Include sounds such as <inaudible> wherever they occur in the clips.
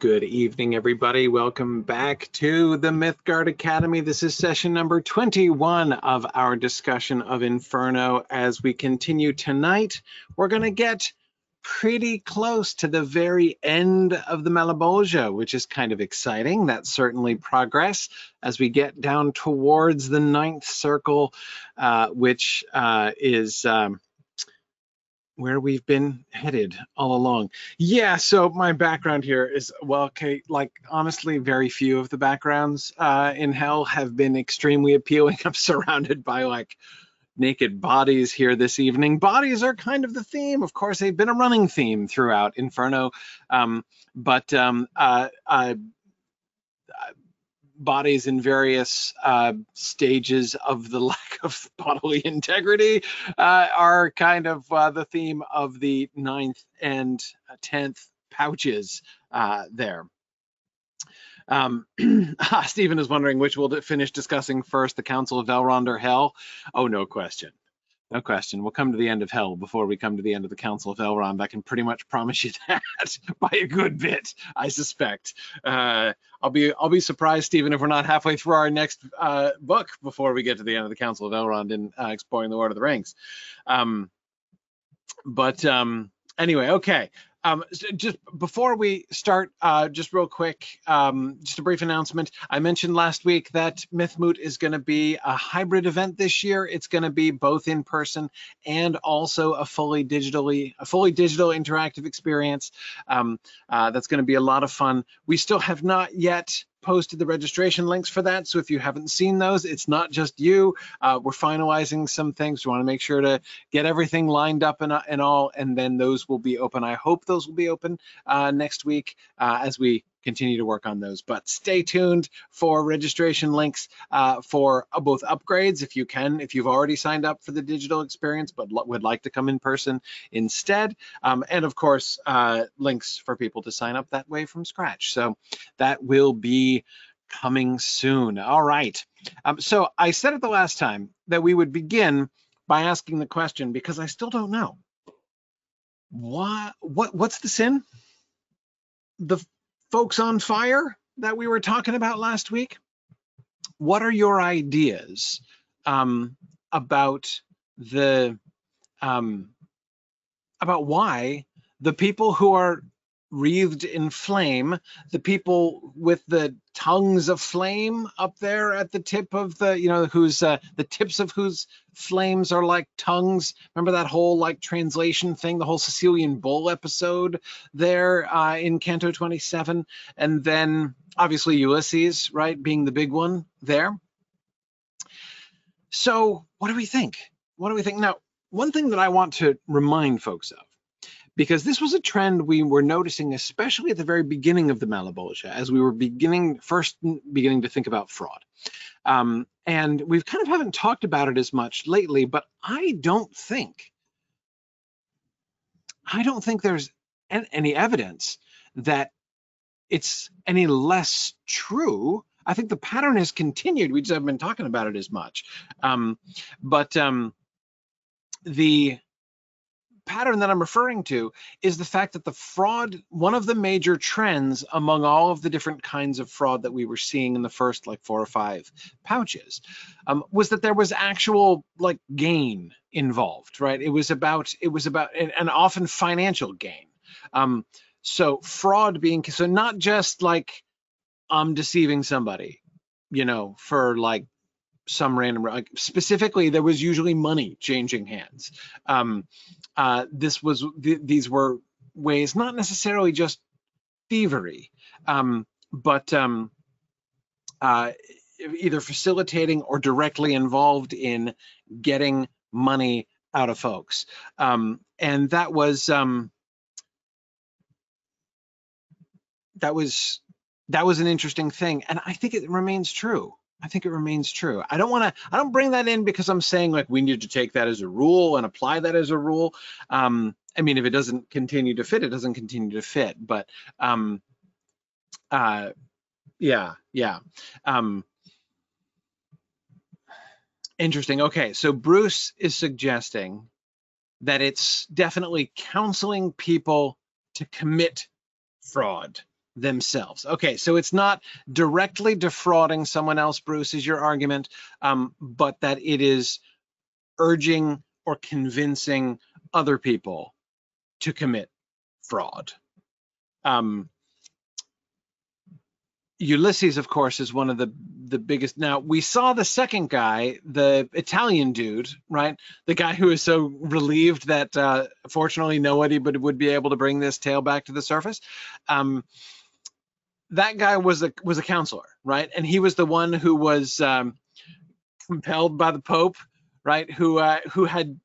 Good evening, everybody. Welcome back to the Mythgard Academy. This is session number 21 of our discussion of Inferno. As we continue tonight, we're going to get pretty close to the very end of the Malebolge, which is kind of exciting. That's certainly progress as we get down towards the ninth circle, uh, which uh, is. Um, where we've been headed all along. Yeah, so my background here is well, okay, like honestly, very few of the backgrounds uh, in Hell have been extremely <laughs> appealing. I'm surrounded by like naked bodies here this evening. Bodies are kind of the theme. Of course, they've been a running theme throughout Inferno, um, but um, uh, uh, bodies in various uh, stages of the <laughs> lack of bodily integrity uh, are kind of uh, the theme of the ninth and tenth pouches uh, there. Um, <clears throat> Stephen is wondering which we'll finish discussing first, the Council of Elrond or Hell. Oh, no question. No question. We'll come to the end of hell before we come to the end of the Council of Elrond. I can pretty much promise you <laughs> that by a good bit, I suspect. Uh, I'll be I'll be surprised, Stephen, if we're not halfway through our next uh, book before we get to the end of the Council of Elrond and uh, exploring the Lord of the Rings. Um, but um, anyway, okay. Um, just before we start, uh, just real quick, um, just a brief announcement. I mentioned last week that Mythmoot is going to be a hybrid event this year. It's going to be both in person and also a fully digitally, a fully digital interactive experience. Um, uh, that's going to be a lot of fun. We still have not yet posted the registration links for that. So if you haven't seen those, it's not just you. Uh, we're finalizing some things. We want to make sure to get everything lined up and, and all, and then those will be open. I hope those will be open uh, next week uh, as we continue to work on those. But stay tuned for registration links uh, for uh, both upgrades if you can, if you've already signed up for the digital experience but would like to come in person instead. Um, and of course, uh, links for people to sign up that way from scratch. So that will be coming soon. All right. Um, so I said it the last time that we would begin by asking the question because I still don't know. What, what, what's the sin? The folks on fire that we were talking about last week? What are your ideas um, about the um, about why the people who are wreathed in flame, the people with the tongues of flame up there at the tip of the, you know, whose uh, the tips of whose flames are like tongues. Remember that whole like translation thing, the whole Sicilian Bull episode there uh, in Canto 27, and then obviously Ulysses, right, being the big one there. So what do we think? What do we think now? One thing that I want to remind folks of because this was a trend we were noticing, especially at the very beginning of the Malebolge, as we were beginning first beginning to think about fraud. Um, and we kind of haven't talked about it as much lately, but I don't think, I don't think there's any evidence that it's any less true. I think the pattern has continued. We just haven't been talking about it as much. Um, but um, the pattern that I'm referring to is the fact that the fraud, one of the major trends among all of the different kinds of fraud that we were seeing in the first like four or five pouches, um, was that there was actual like gain involved, right? It was about, it was about, and, often financial gain. Um, so fraud being, so not just like I'm deceiving somebody, you know, for like some random like specifically there was usually money changing hands. Um, uh, this was th these were ways not necessarily just thievery um, but um, uh, either facilitating or directly involved in getting money out of folks. Um, and that was um, that was that was an interesting thing. And i think it remains true I think it remains true. I don't want to, I don't bring that in because I'm saying like we need to take that as a rule and apply that as a rule. Um, I mean, if it doesn't continue to fit, it doesn't continue to fit. But um, uh, yeah, yeah. Um, interesting. Okay, so Bruce is suggesting that it's definitely counseling people to commit fraud themselves. Okay, so it's not directly defrauding someone else, Bruce, is your argument, um, but that it is urging or convincing other people to commit fraud. Um, Ulysses, of course, is one of the the biggest. Now we saw the second guy, the Italian dude, right? The guy who is so relieved that uh, fortunately nobody but would be able to bring this tale back to the surface. Um, that guy was a was a counselor, right? And he was the one who was um, compelled by the Pope, right? Who uh, who had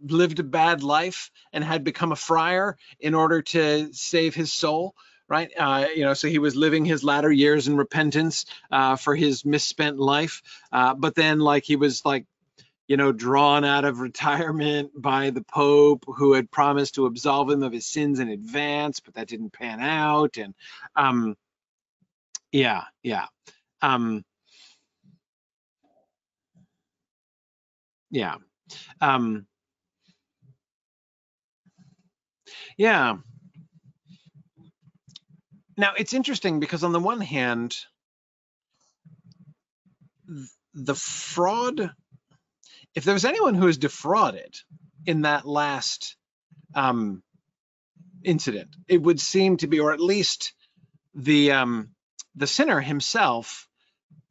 lived a bad life and had become a friar in order to save his soul right? Uh, you know, so he was living his latter years in repentance uh, for his misspent life. Uh, but then, like, he was like, you know, drawn out of retirement by the Pope, who had promised to absolve him of his sins in advance, but that didn't pan out. And um, yeah, yeah. Um, yeah. Um, yeah. Now it's interesting because on the one hand, the fraud, if there was anyone who was defrauded in that last um, incident, it would seem to be, or at least the um, the sinner himself,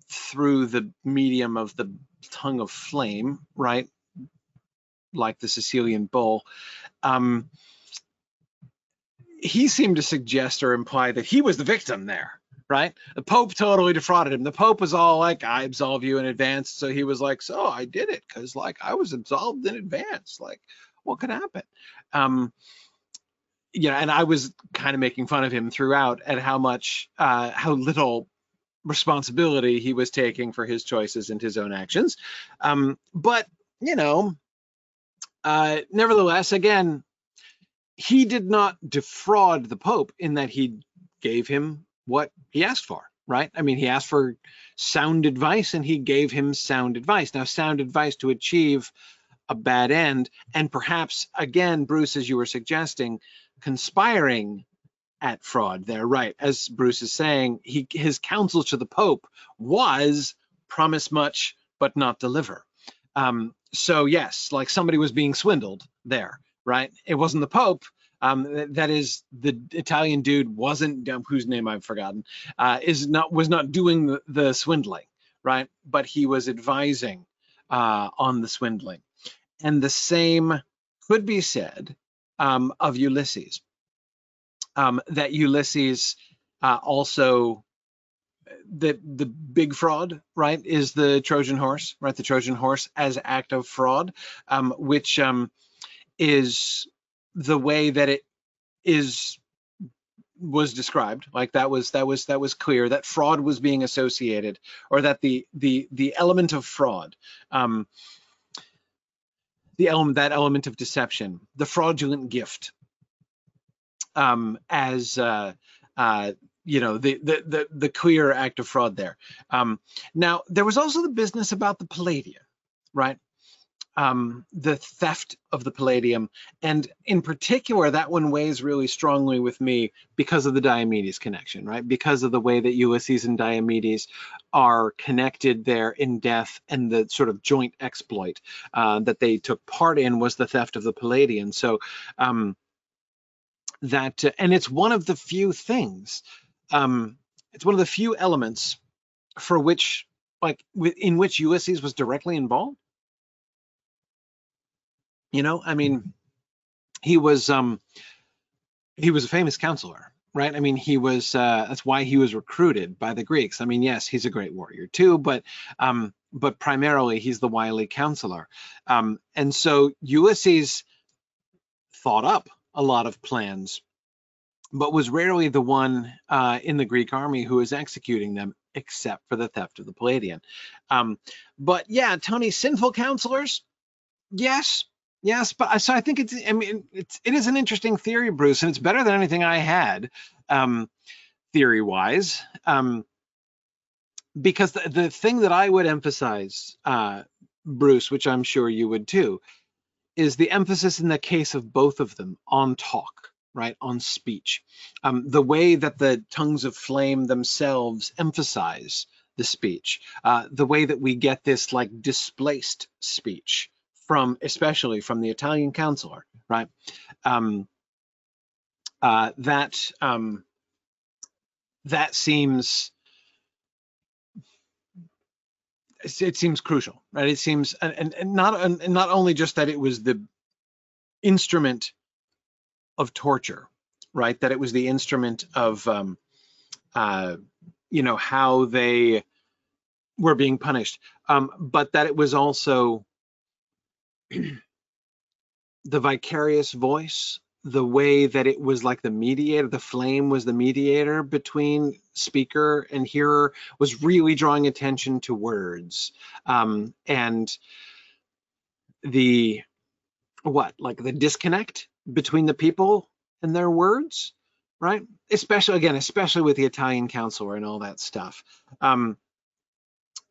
through the medium of the tongue of flame, right, like the Sicilian bull, um, he seemed to suggest or imply that he was the victim there, right? The Pope totally defrauded him. The Pope was all like, I absolve you in advance. So he was like, so I did it because like I was absolved in advance. Like, what could happen? Um, you know, and I was kind of making fun of him throughout at how much, uh, how little responsibility he was taking for his choices and his own actions. Um, but, you know, uh, nevertheless, again, he did not defraud the Pope in that he gave him what he asked for, right? I mean, he asked for sound advice and he gave him sound advice. Now, sound advice to achieve a bad end, and perhaps, again, Bruce, as you were suggesting, conspiring at fraud there, right? As Bruce is saying, he his counsel to the Pope was promise much but not deliver. Um, so yes, like somebody was being swindled there right? It wasn't the Pope. Um, that is the Italian dude wasn't whose name I've forgotten uh, is not was not doing the, the, swindling, right? But he was advising uh, on the swindling, and the same could be said um, of Ulysses. Um, that Ulysses uh, also the the big fraud, right, is the Trojan horse, right? The Trojan horse as act of fraud, um, which um, is the way that it is was described like that was that was that was clear that fraud was being associated or that the the the element of fraud um the element that element of deception the fraudulent gift um as uh uh you know the the the, the act of fraud there. Um now there was also the business about the palladia right um, the theft of the palladium. And in particular, that one weighs really strongly with me because of the Diomedes connection, right? Because of the way that Ulysses and Diomedes are connected there in death and the sort of joint exploit uh, that they took part in was the theft of the Palladium. So um, that, uh, and it's one of the few things, um, it's one of the few elements for which, like, in which Ulysses was directly involved you know, I mean, he was um he was a famous counselor, right? I mean, he was uh that's why he was recruited by the Greeks. I mean, yes, he's a great warrior too, but um but primarily he's the wily counselor. Um and so Ulysses thought up a lot of plans but was rarely the one uh, in the Greek army who was executing them, except for the theft of the Palladium. Um, but yeah, Tony, sinful counselors, yes, Yes, but so I think it's. I mean, it's it is an interesting theory, Bruce, and it's better than anything I had, um, theory wise. Um, because the, the thing that I would emphasize, uh, Bruce, which I'm sure you would too, is the emphasis in the case of both of them on talk, right, on speech. Um, the way that the tongues of flame themselves emphasize the speech, uh, the way that we get this like displaced speech from, especially from the Italian counselor, right? Um, uh, that um, that seems it seems crucial, right? It seems and, and not and not only just that it was the instrument of torture, right? That it was the instrument of um, uh, you know how they were being punished, um, but that it was also <clears throat> the vicarious voice the way that it was like the mediator, the flame was the mediator between speaker and hearer, was really drawing attention to words um, and the what, like the disconnect between the people and their words, right? Especially again, especially with the Italian counselor and all that stuff. Um,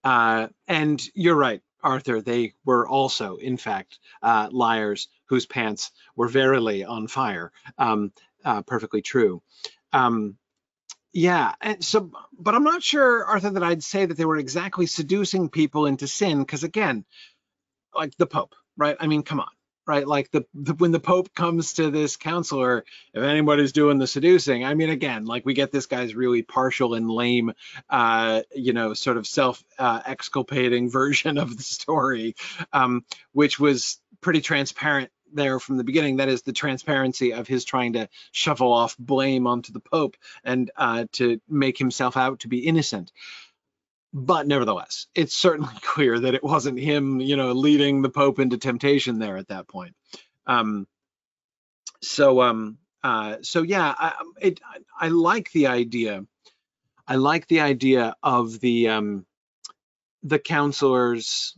uh, and you're right. Arthur, they were also, in fact, uh, liars whose pants were verily on fire. Um, uh, perfectly true. Um, yeah, and so, but I'm not sure, Arthur, that I'd say that they were exactly seducing people into sin, because again, like the Pope, right? I mean, come on right? Like the, the, when the Pope comes to this counselor, if anybody's doing the seducing, I mean, again, like we get this guy's really partial and lame, uh, you know, sort of self uh, exculpating <laughs> version of the story, um, which was pretty transparent there from the beginning. That is the transparency of his trying to shovel off blame onto the Pope and uh, to make himself out to be innocent but nevertheless, it's certainly <laughs> clear that it wasn't him, you know, leading the Pope into temptation there at that point. Um, so, um, uh, so yeah, I, it, I, I like the idea. I like the idea of the um, the counselors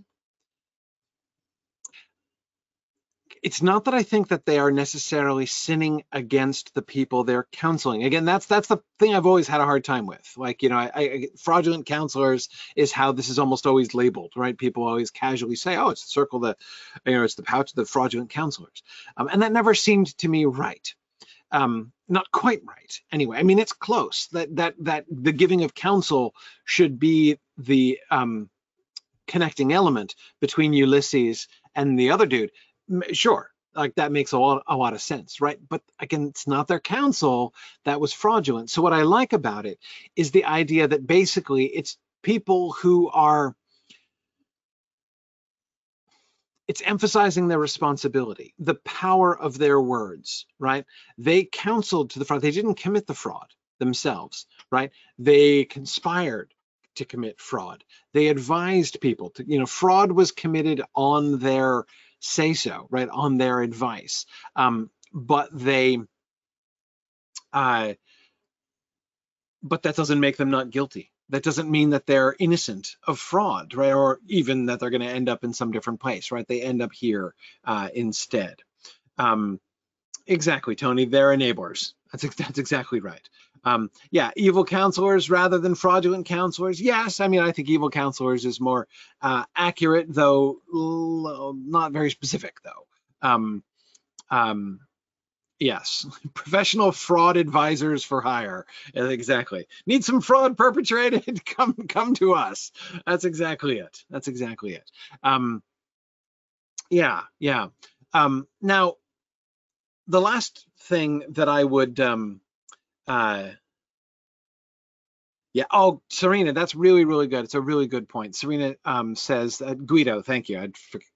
it's not that I think that they are necessarily sinning against the people they're counseling. Again, that's that's the thing I've always had a hard time with. Like, you know, I, I, fraudulent counselors is how this is almost always labeled, right? People always casually say, "Oh, it's the circle that, you know, it's the pouch of the fraudulent counselors," um, and that never seemed to me right. Um, not quite right. Anyway, I mean, it's close. That that that the giving of counsel should be the um, connecting element between Ulysses and the other dude sure like that makes a lot a lot of sense right? But again it's not their counsel that was fraudulent. So what i like about it is the idea that basically it's people who are it's emphasizing their responsibility the power of their words right? They counseled to the fraud. They didn't commit the fraud themselves right? They conspired to commit fraud. They advised people to you know fraud was committed on their say so, right, on their advice. Um, but they, uh, but that doesn't make them not guilty. That doesn't mean that they're innocent of fraud, right, or even that they're going to end up in some different place, right? They end up here uh, instead. Um, exactly, Tony. They're enablers. That's that's exactly right. Um, yeah, evil counselors rather than fraudulent counselors. Yes, I mean, I think evil counselors is more uh, accurate, though not very specific, though. Um, um, yes, <laughs> professional fraud advisors for hire. Exactly. Need some fraud perpetrated? <laughs> come, come to us. That's exactly it. That's exactly it. Um, yeah, yeah. Um, now, the last thing that I would um, uh, yeah. Oh, Serena, that's really, really good. It's a really good point. Serena um, says uh, Guido. Thank you. I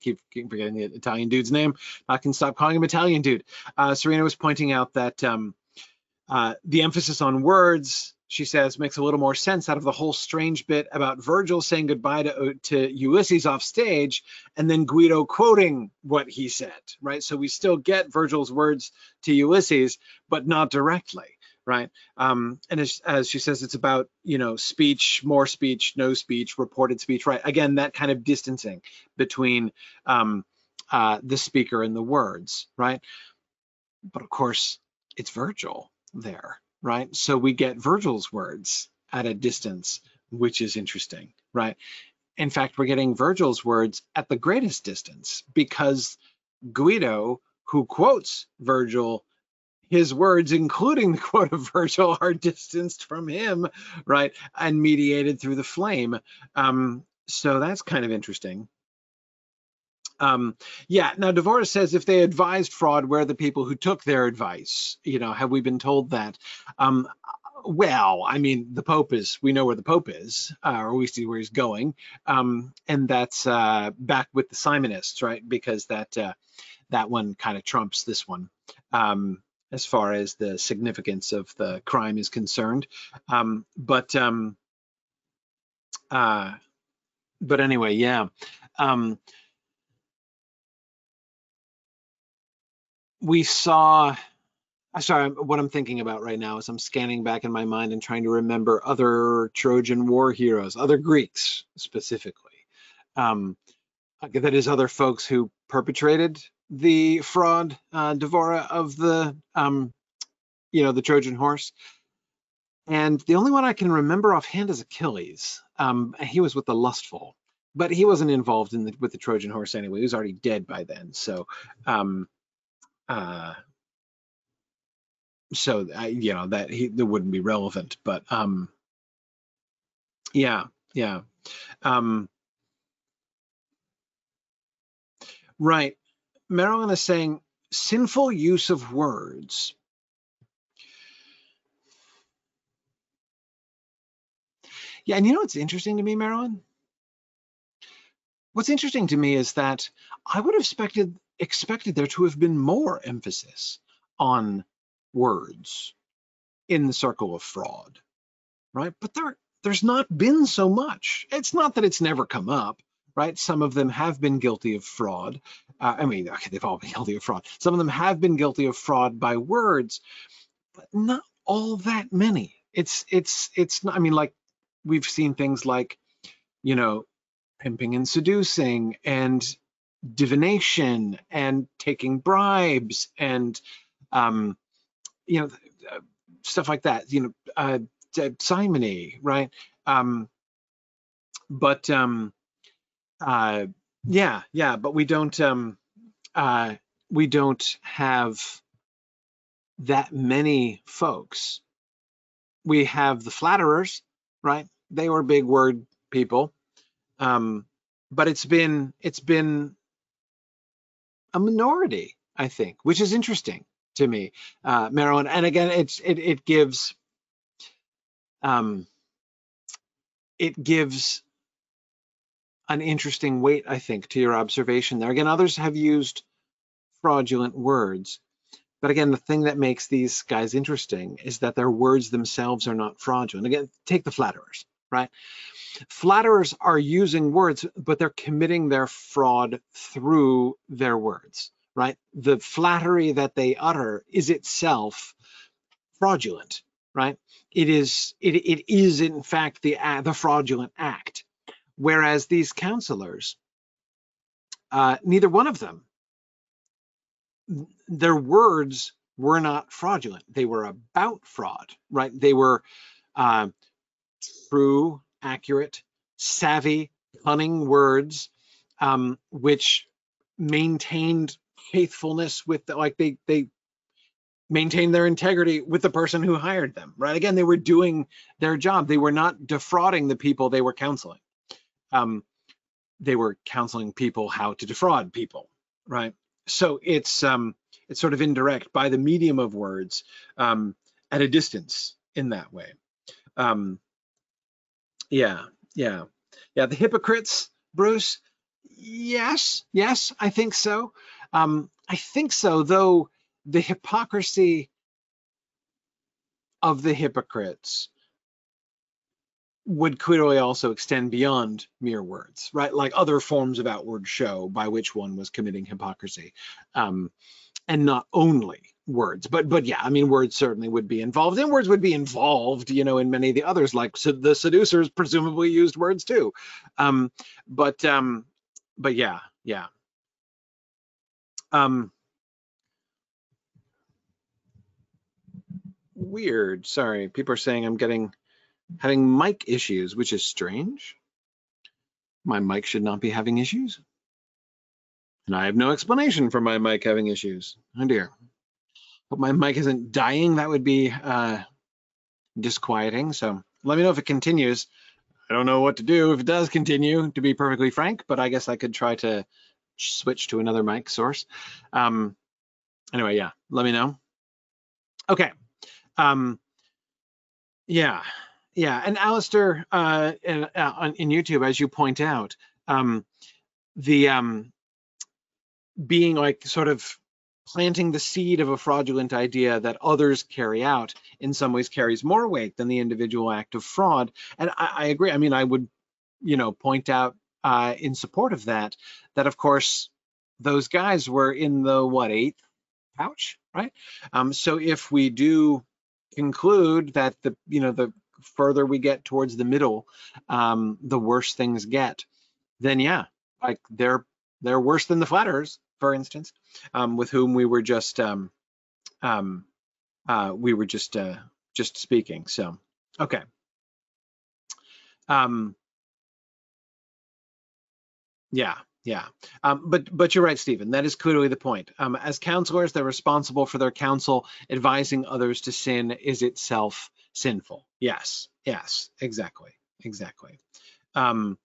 keep, keep forgetting the Italian dude's name. I can stop calling him Italian dude. Uh, Serena was pointing out that um, uh, the emphasis on words, she says, makes a little more sense out of the whole strange bit about Virgil saying goodbye to, uh, to Ulysses off stage and then Guido quoting what he said, right? So we still get Virgil's words to Ulysses, but not directly right? Um, and as, as, she says, it's about you know speech, more speech, no speech, reported speech, right? Again, that kind of distancing between um, uh, the speaker and the words, right? But of course, it's Virgil there, right? So we get Virgil's words at a distance, which is interesting, right? In fact, we're getting Virgil's words at the greatest distance because Guido, who quotes Virgil his words, including the <laughs> quote of Virgil, are distanced from him, right, and mediated through the flame. Um, so that's kind of interesting. Um, yeah, now Dvorak says if they advised fraud, where are the people who took their advice? You know, have we been told that? Um, well, I mean, the Pope is, we know where the Pope is, uh, or we see where he's going. Um, and that's uh, back with the Simonists, right? Because that uh, that one kind of trumps this one um, as far as the significance of the crime is concerned. Um, but um, uh, but anyway, yeah. Um, we saw sorry, what I'm thinking about right now is I'm scanning back in my mind and trying to remember other Trojan War heroes, other Greeks specifically. Um, that is, other folks who perpetrated the fraud, uh, Dvorak of the, um, you know, the Trojan horse. And the only one I can remember offhand is Achilles. Um, he was with the Lustful, but he wasn't involved in the, with the Trojan horse anyway. He was already dead by then. So, um, uh, so I, you know that he that wouldn't be relevant but um yeah yeah um right marilyn is saying sinful use of words yeah and you know what's interesting to me marilyn what's interesting to me is that i would have expected expected there to have been more emphasis on words in the circle of fraud, right? But there, there's not been so much. It's not that it's never come up, right? Some of them have been guilty of fraud. Uh, I mean, okay, they've all been <laughs> guilty of fraud. Some of them have been guilty of fraud by words, but not all that many. It's, it's, it's not, I mean, like we've seen things like, you know, pimping and seducing and divination and taking bribes and um, you know, stuff like that, you know, uh, simony, right? Um, but um, uh, yeah, yeah, but we don't um, uh, we don't have that many folks. We have the flatterers, right? They were big word people, um, but it's been it's been a minority, I think, which is interesting to me, uh, Marilyn. And again, it's it it gives um, it gives an interesting weight, I think, to your observation there. Again, others have used fraudulent words. But again, the thing that makes these guys interesting is that their words themselves are not fraudulent. Again, take the flatterers, right? Flatterers are using words, but they're committing their fraud through their words right? The flattery that they utter is itself fraudulent, right? It is it, it is in fact the the fraudulent act. Whereas these counselors, uh, neither one of them, their words were not fraudulent. They were about fraud, right? They were uh, true, accurate, savvy, cunning words, um, which maintained faithfulness with the, like they they maintained their integrity with the person who hired them right again they were doing their job they were not defrauding the people they were counseling um, they were counseling people how to defraud people right? So it's um it's sort of indirect by the medium of words um at a distance in that way. Um yeah yeah. Yeah the hypocrites bruce? Yes yes i think so. Um, I think so, though the hypocrisy of the hypocrites would clearly also extend beyond mere words, right? Like other forms of outward show by which one was committing hypocrisy, um, and not only words. But but yeah, I mean, words certainly would be involved, and words would be involved, you know, in many of the others. Like so the seducers presumably used words too. Um, but um, but yeah, yeah. Um, weird. Sorry, people are saying I'm getting having mic issues, which is strange. My mic should not be having issues. And I have no explanation for my mic having issues. Oh dear. hope my mic isn't dying. That would be uh, disquieting. So let me know if it continues. I don't know what to do if it does continue, to be perfectly frank, but I guess I could try to switch to another mic source. Um, anyway, yeah, let me know. Okay. Um, yeah, yeah. And Alistair, uh, in, uh, in YouTube, as you point out, um, the um, being like sort of planting the seed of a fraudulent idea that others carry out in some ways carries more weight than the individual act of fraud. And I, I agree. I mean, I would, you know, point out uh, in support of that, that of course, those guys were in the what, eighth pouch, right? Um, so if we do conclude that the, you know, the further we get towards the middle, um, the worse things get, then yeah, like they're they're worse than the flatterers, for instance, um, with whom we were just um, um, uh, we were just uh, just speaking. So okay. Um, yeah, yeah. Um, but but you're right, Stephen. That is clearly the point. Um, as counselors, they're responsible for their counsel. Advising others to sin is itself sinful. Yes, yes, exactly, exactly. Um,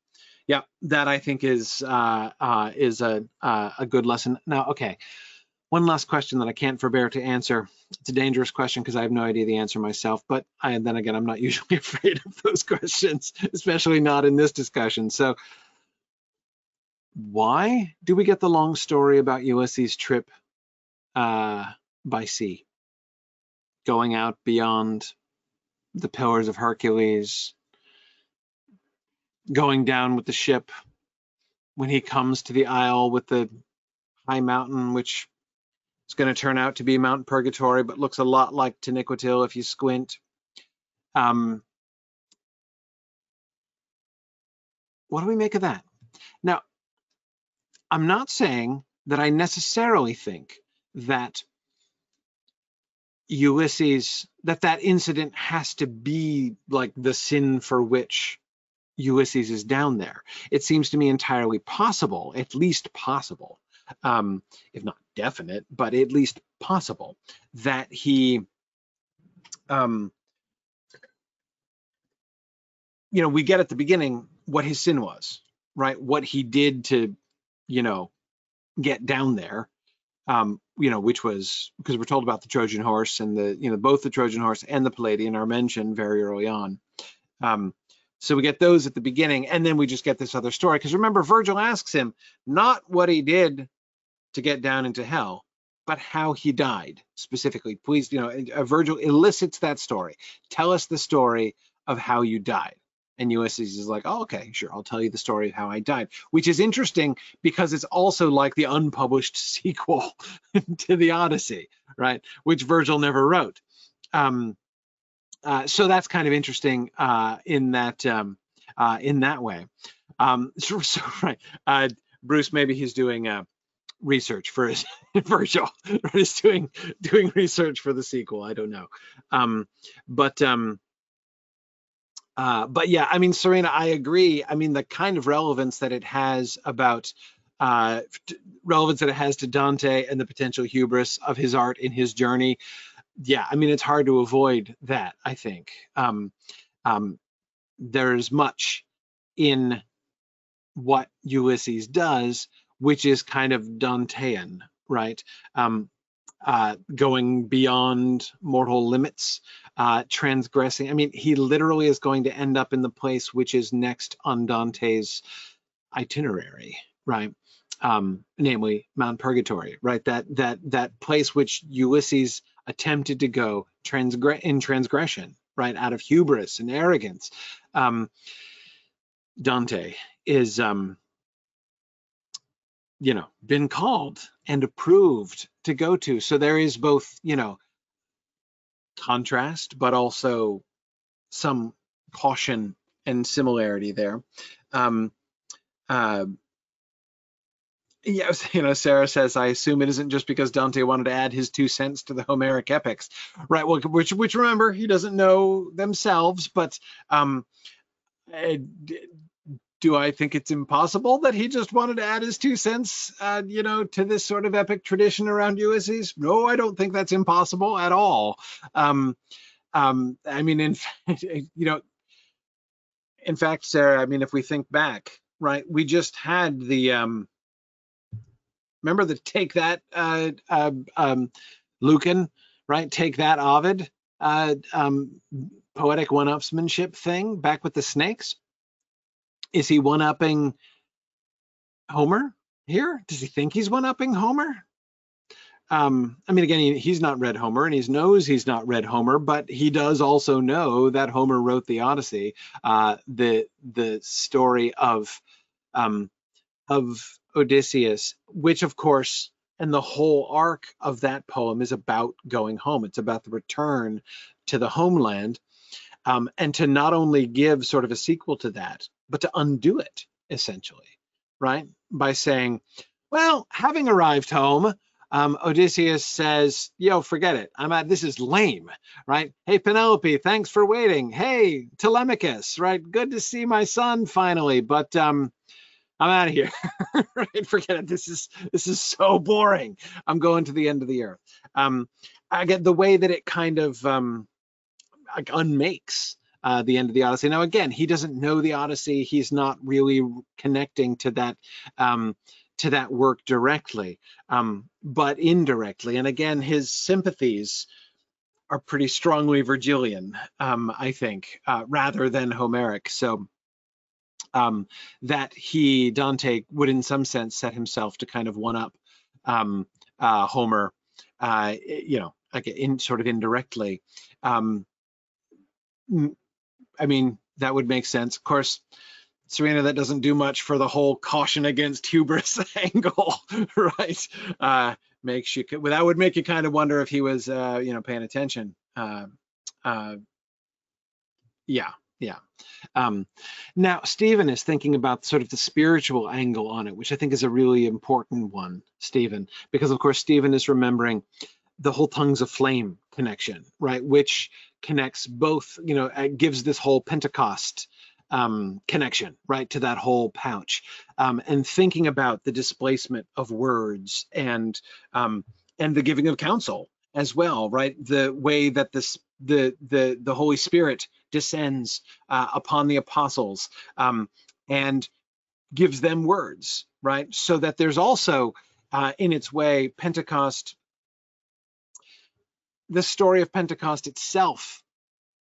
yeah, that I think is uh, uh, is a uh, a good lesson. Now, okay, one last question that I can't forbear to answer. It's a dangerous question because I have no idea the answer myself. But I, then again, I'm not <laughs> usually afraid of those questions, especially not in this discussion. So, why do we get the long story about Ulysses' trip uh, by sea, going out beyond the Pillars of Hercules, going down with the ship when he comes to the isle with the high mountain, which is going to turn out to be Mount Purgatory, but looks a lot like Taniquetil if you squint. Um, what do we make of that? Now, I'm not saying that I necessarily think that Ulysses, that that incident has to be like the sin for which Ulysses is down there. It seems to me entirely possible, at least possible, um, if not definite, but at least possible, that he, um, you know, we get at the beginning what his sin was, right? What he did to, you know, get down there, um, you know, which was because we're told about the Trojan horse and the, you know, both the Trojan horse and the Palladium are mentioned very early on. Um, so we get those at the beginning, and then we just get this other story. Because remember, Virgil asks him not what he did to get down into hell, but how he died specifically. Please, you know, uh, Virgil elicits that story. Tell us the story of how you died. And Ulysses is like, oh, okay, sure, I'll tell you the story of how I died, which is interesting because it's also like the unpublished <laughs> sequel to the Odyssey, right? Which Virgil never wrote. Um, uh, so that's kind of interesting uh, in that um, uh, in that way. Um, <laughs> so, so, right, uh, Bruce, maybe he's doing uh, research for his <laughs> Virgil, he's doing doing research for the sequel. I don't know, um, but um, but yeah, I mean, Serena, I agree. I mean, the kind of relevance that it has about uh, relevance that it has to Dante and the potential hubris of his art in his journey yeah, I mean, it's hard to avoid that, I think. Um, um, there's much in what Ulysses does, which is kind of Dantean, right? Um, uh, going beyond mortal limits, uh, transgressing. I mean, he literally is going to end up in the place which is next on Dante's itinerary, right? Um, namely Mount Purgatory, right? That that that place which Ulysses attempted to go transgre- in transgression, right, out of hubris and arrogance. Um, Dante is, um, you know, been called and approved to go to. So there is both, you know, contrast, but also some caution and similarity there. Um, uh, Yes, <laughs> you know, Sarah says, I assume it isn't just because Dante wanted to add his two cents to the Homeric epics, right? Well, which, which remember, he doesn't know themselves, but um, uh, do I think it's impossible that he just wanted to add his two cents, uh, you know, to this sort of epic tradition around Ulysses? No, I don't think that's impossible at all. Um, um, I mean, in <laughs> you know, in fact, Sarah, I mean, if we think back, right, we just had the um, remember the take that uh, uh, um, Lucan, right? Take that Ovid uh, um, poetic one-upsmanship thing back with the snakes. Is he one-upping Homer here? Does he think he's one-upping Homer? Um, I mean, again, he, he's not read Homer and he knows he's not read Homer, but he does also know that Homer wrote the Odyssey, uh, the the story of um, of Odysseus, which of course, and the whole arc of that poem is about going home. It's about the return to the homeland, um, and to not only give sort of a sequel to that, but to undo it essentially, right? By saying, well, having arrived home, um, Odysseus says, yo, forget it. I'm at, this is lame, right? Hey, Penelope, thanks for waiting. Hey, Telemachus, right? Good to see my son finally, but um, I'm out of here, <laughs> right? Forget it. This is, this is so boring. I'm going to the end of the earth. Um, I get the way that it kind of um, like unmakes uh, the end of the Odyssey. Now, again, he doesn't know the Odyssey. He's not really connecting to that um, to that work directly, um, but indirectly. And again, his sympathies are pretty strongly Virgilian, um, I think, uh, rather than Homeric. So um, that he, Dante, would in some sense set himself to kind of one up um, uh, Homer, uh, you know, like in sort of indirectly. Um, I mean, that would make sense. Of course, Serena, that doesn't do much for the whole caution against hubris <laughs> angle, right? Uh, makes you well, that would make you kind of wonder if he was, uh, you know, paying attention. Uh, uh, yeah, yeah. Um, now, Stephen is thinking about sort of the spiritual angle on it, which I think is a really important one, Stephen, because of course Stephen is remembering the whole tongues of flame connection, right? Which connects both, you know, gives this whole Pentecost um, connection, right, to that whole pouch, um, and thinking about the displacement of words and um, and the giving of counsel as well, right? The way that this the the the Holy Spirit descends uh, upon the apostles um, and gives them words, right? So that there's also uh, in its way Pentecost. The story of Pentecost itself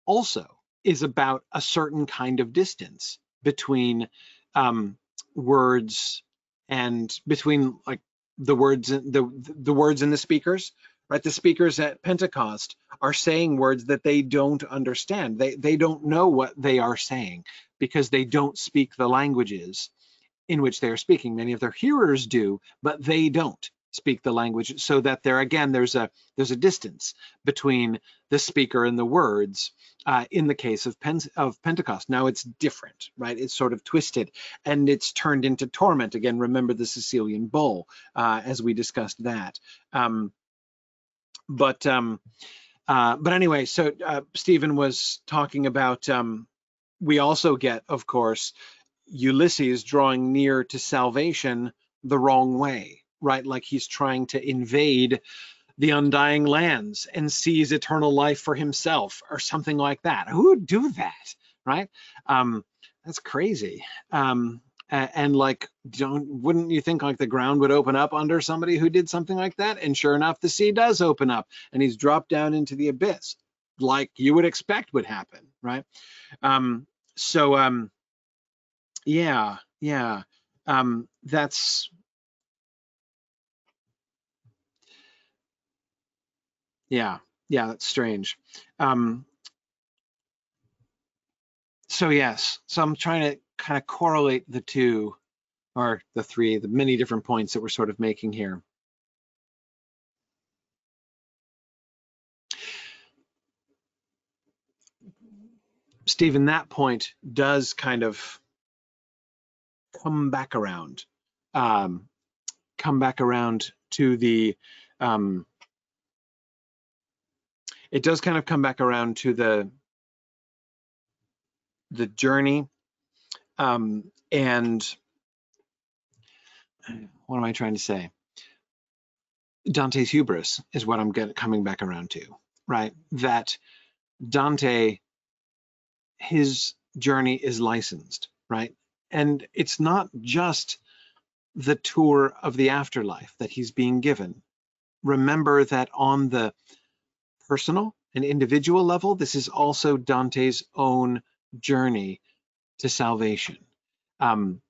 also is about a certain kind of distance between um, words and between like the words the the words and the speakers right? The speakers at pentecost are saying words that they don't understand. They they don't know what they are saying because they don't speak the languages in which they are speaking. Many of their hearers do but they don't speak the language so that there again there's a there's a distance between the speaker and the words uh, in the case of, Pen of Pentecost. Now it's different, right? It's sort of twisted and it's turned into torment. Again, remember the Sicilian bull uh, as we discussed that. Um, but um, uh, but anyway, so uh, Stephen was talking about. Um, we also get, of course, Ulysses drawing near to salvation the wrong way, right? Like he's trying to invade the undying lands and seize eternal life for himself or something like that. Who would do that, right? Um, that's crazy. Um, and like, don't wouldn't you think like the ground would open up under somebody who did something like that? And sure enough, the sea does open up, and he's dropped down into the abyss, like you would expect would happen, right? Um, so, um, yeah, yeah, um, that's Yeah, yeah, that's strange. Um, so yes, so I'm trying to kind of correlate the two, or the three, the many different points that we're sort of making here. Stephen, that point does kind of come back around, um, come back around to the um, it does kind of come back around to the the journey Um, and what am I trying to say? Dante's hubris is what I'm get, coming back around to, right? That Dante, his journey is licensed, right? And it's not just the tour of the afterlife that he's being given. Remember that on the personal and individual level, this is also Dante's own journey to salvation. Um,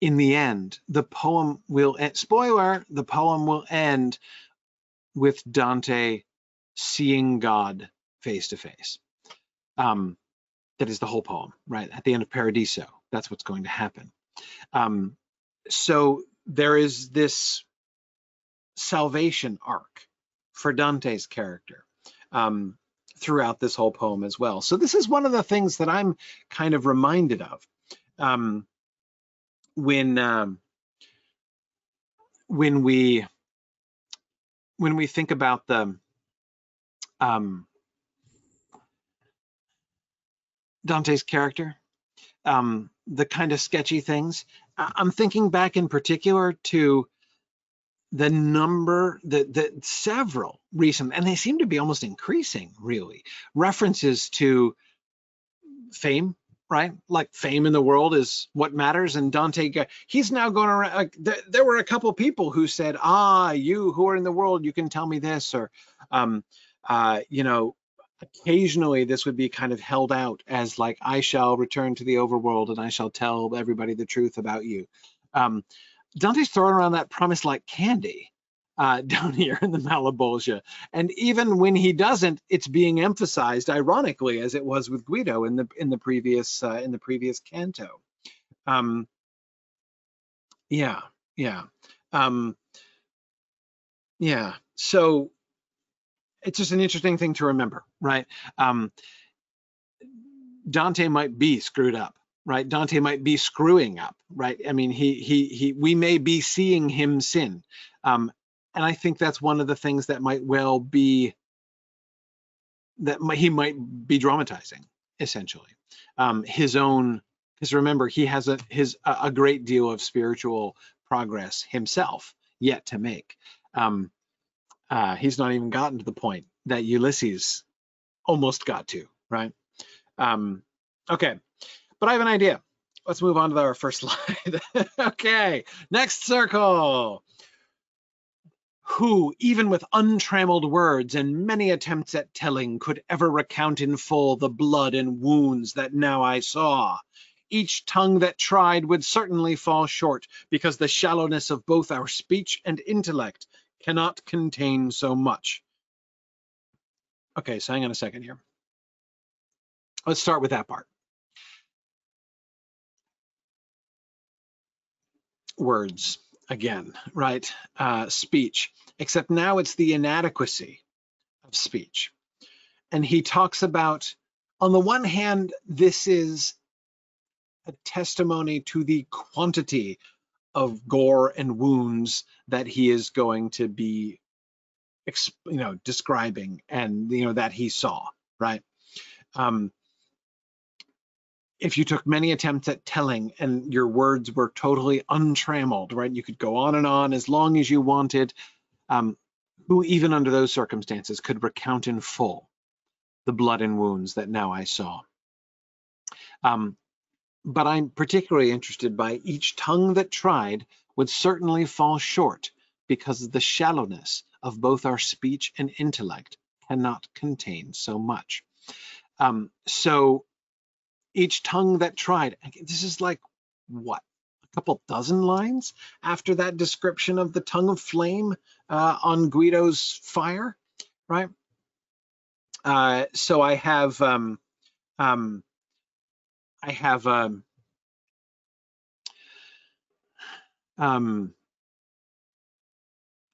in the end, the poem will, spoiler, the poem will end with Dante seeing God face to face. Um, that is the whole poem, right? At the end of Paradiso, that's what's going to happen. Um, so there is this salvation arc for Dante's character um, throughout this whole poem as well. So this is one of the things that I'm kind of reminded of um, when um, when we when we think about the um, Dante's character, um, the kind of sketchy things. I'm thinking back in particular to the number, the, the several recent, and they seem to be almost increasing really, references to fame, right? Like fame in the world is what matters. And Dante, he's now going around, like th there were a couple people who said, ah, you who are in the world, you can tell me this, or, um, uh, you know, occasionally this would be kind of held out as like I shall return to the overworld and I shall tell everybody the truth about you. Um, Dante's throwing around that promise like candy uh, <laughs> down here in the Malebolge, and even when he doesn't, it's being emphasized ironically as it was with Guido in the in the previous uh, in the previous canto. Um, yeah, yeah, um, yeah. So it's just an interesting thing to remember, right? Um, Dante might be screwed up, right? Dante might be screwing up, right? I mean, he he he. We may be seeing him sin, um, and I think that's one of the things that might well be that might, he might be dramatizing, essentially, um, his own. Because remember, he has a his a great deal of spiritual progress himself yet to make. Um, uh, he's not even gotten to the point that Ulysses almost got to, right? Um, okay, but I have an idea. Let's move on to our first <laughs> slide. okay, next circle. Who, even with untrammeled words and many attempts at telling, could ever recount in full the blood and wounds that now I saw? Each tongue that tried would certainly fall short, because the shallowness of both our speech and intellect cannot contain so much. Okay, so hang on a second here. Let's start with that part. Words, again, right? Uh, speech, except now it's the inadequacy of speech. And he talks about, on the one hand, this is a testimony to the quantity of gore and wounds that he is going to be you know describing and you know that he saw right um if you took many attempts at telling and your words were totally untrammeled right? You could go on and on as long as you wanted. Um who even under those circumstances could recount in full the blood and wounds that now I saw? Um but I'm particularly interested by each tongue that tried would certainly fall short because of the shallowness of both our speech and intellect cannot contain so much. Um, so each tongue that tried, this is like what, a couple dozen lines after that description of the tongue of flame uh, on Guido's fire, right? Uh, so I have um, um, I have um, um,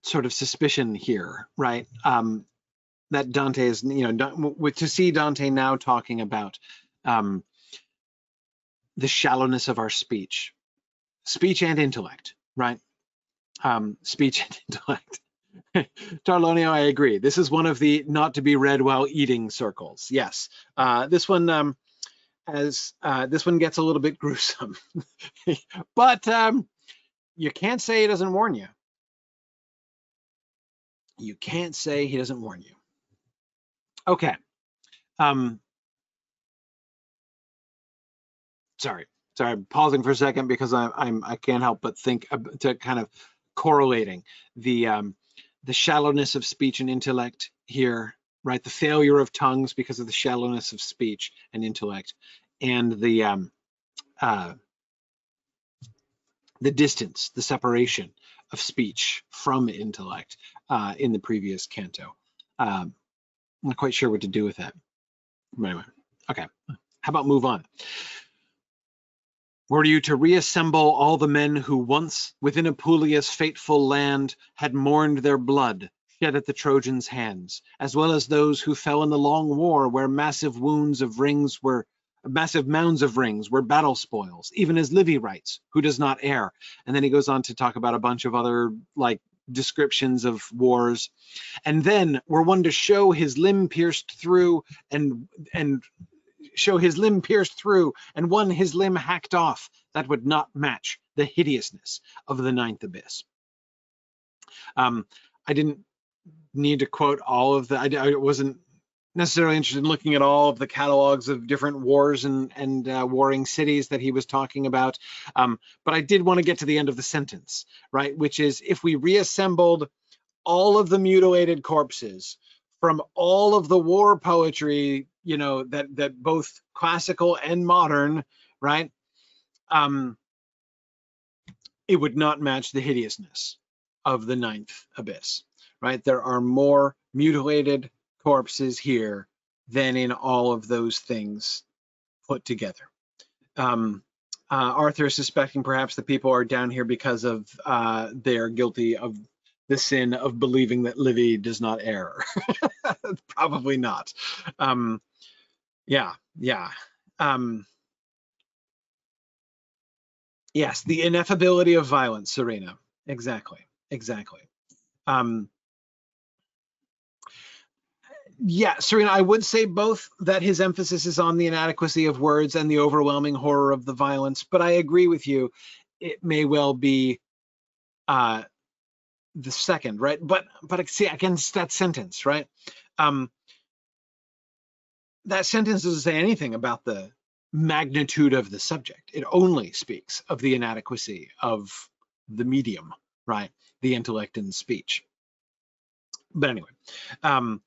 sort of suspicion here, right? Um, that Dante is, you know, to see Dante now talking about um, the shallowness of our speech, speech and intellect, right? Um, speech and <laughs> intellect. Tarlonio, I agree. This is one of the not to be read while eating circles. Yes, uh, this one. Um, as uh, this one gets a little bit <laughs> gruesome. but um, you can't say he doesn't warn you. You can't say he doesn't warn you. Okay. Um, sorry, sorry, I'm pausing for a second because I, I'm I can't help but think to kind of correlating the um, the shallowness of speech and intellect here, right? The failure of tongues because of the shallowness of speech and intellect, and the um, uh, the distance, the separation of speech from intellect uh, in the previous canto. Um, I'm not quite sure what to do with that. Anyway, okay, how about move on? Were you to reassemble all the men who once, within Apulia's fateful land, had mourned their blood, shed at the Trojans' hands, as well as those who fell in the long war where massive wounds of rings were massive mounds of rings were battle spoils, even as Livy writes, who does not err. And then he goes on to talk about a bunch of other like descriptions of wars. And then were one to show his limb pierced through and and show his limb pierced through and one his limb hacked off, that would not match the hideousness of the ninth abyss. Um, I didn't need to quote all of the, I, I, wasn't necessarily interested in looking at all of the catalogs of different wars and, and uh, warring cities that he was talking about. Um, but I did want to get to the end of the sentence, right? Which is if we reassembled all of the mutilated corpses from all of the war poetry you know that that both classical and modern right? Um it would not match the hideousness of the ninth abyss right? There are more mutilated corpses here than in all of those things put together. Um uh, Arthur is suspecting perhaps the people are down here because of uh, they're guilty of the sin of believing that Livy does not err. <laughs> Probably not. Um, yeah, yeah. Um, yes, the ineffability of violence, Serena. Exactly, exactly. Um, yeah, Serena, I would say both that his emphasis is on the inadequacy of words and the overwhelming horror of the violence, but I agree with you. It may well be uh, the second, right? But but see against that sentence, right? Um, that sentence doesn't say anything about the magnitude of the subject. It only speaks of the inadequacy of the medium, right? The intellect and speech. But anyway, um,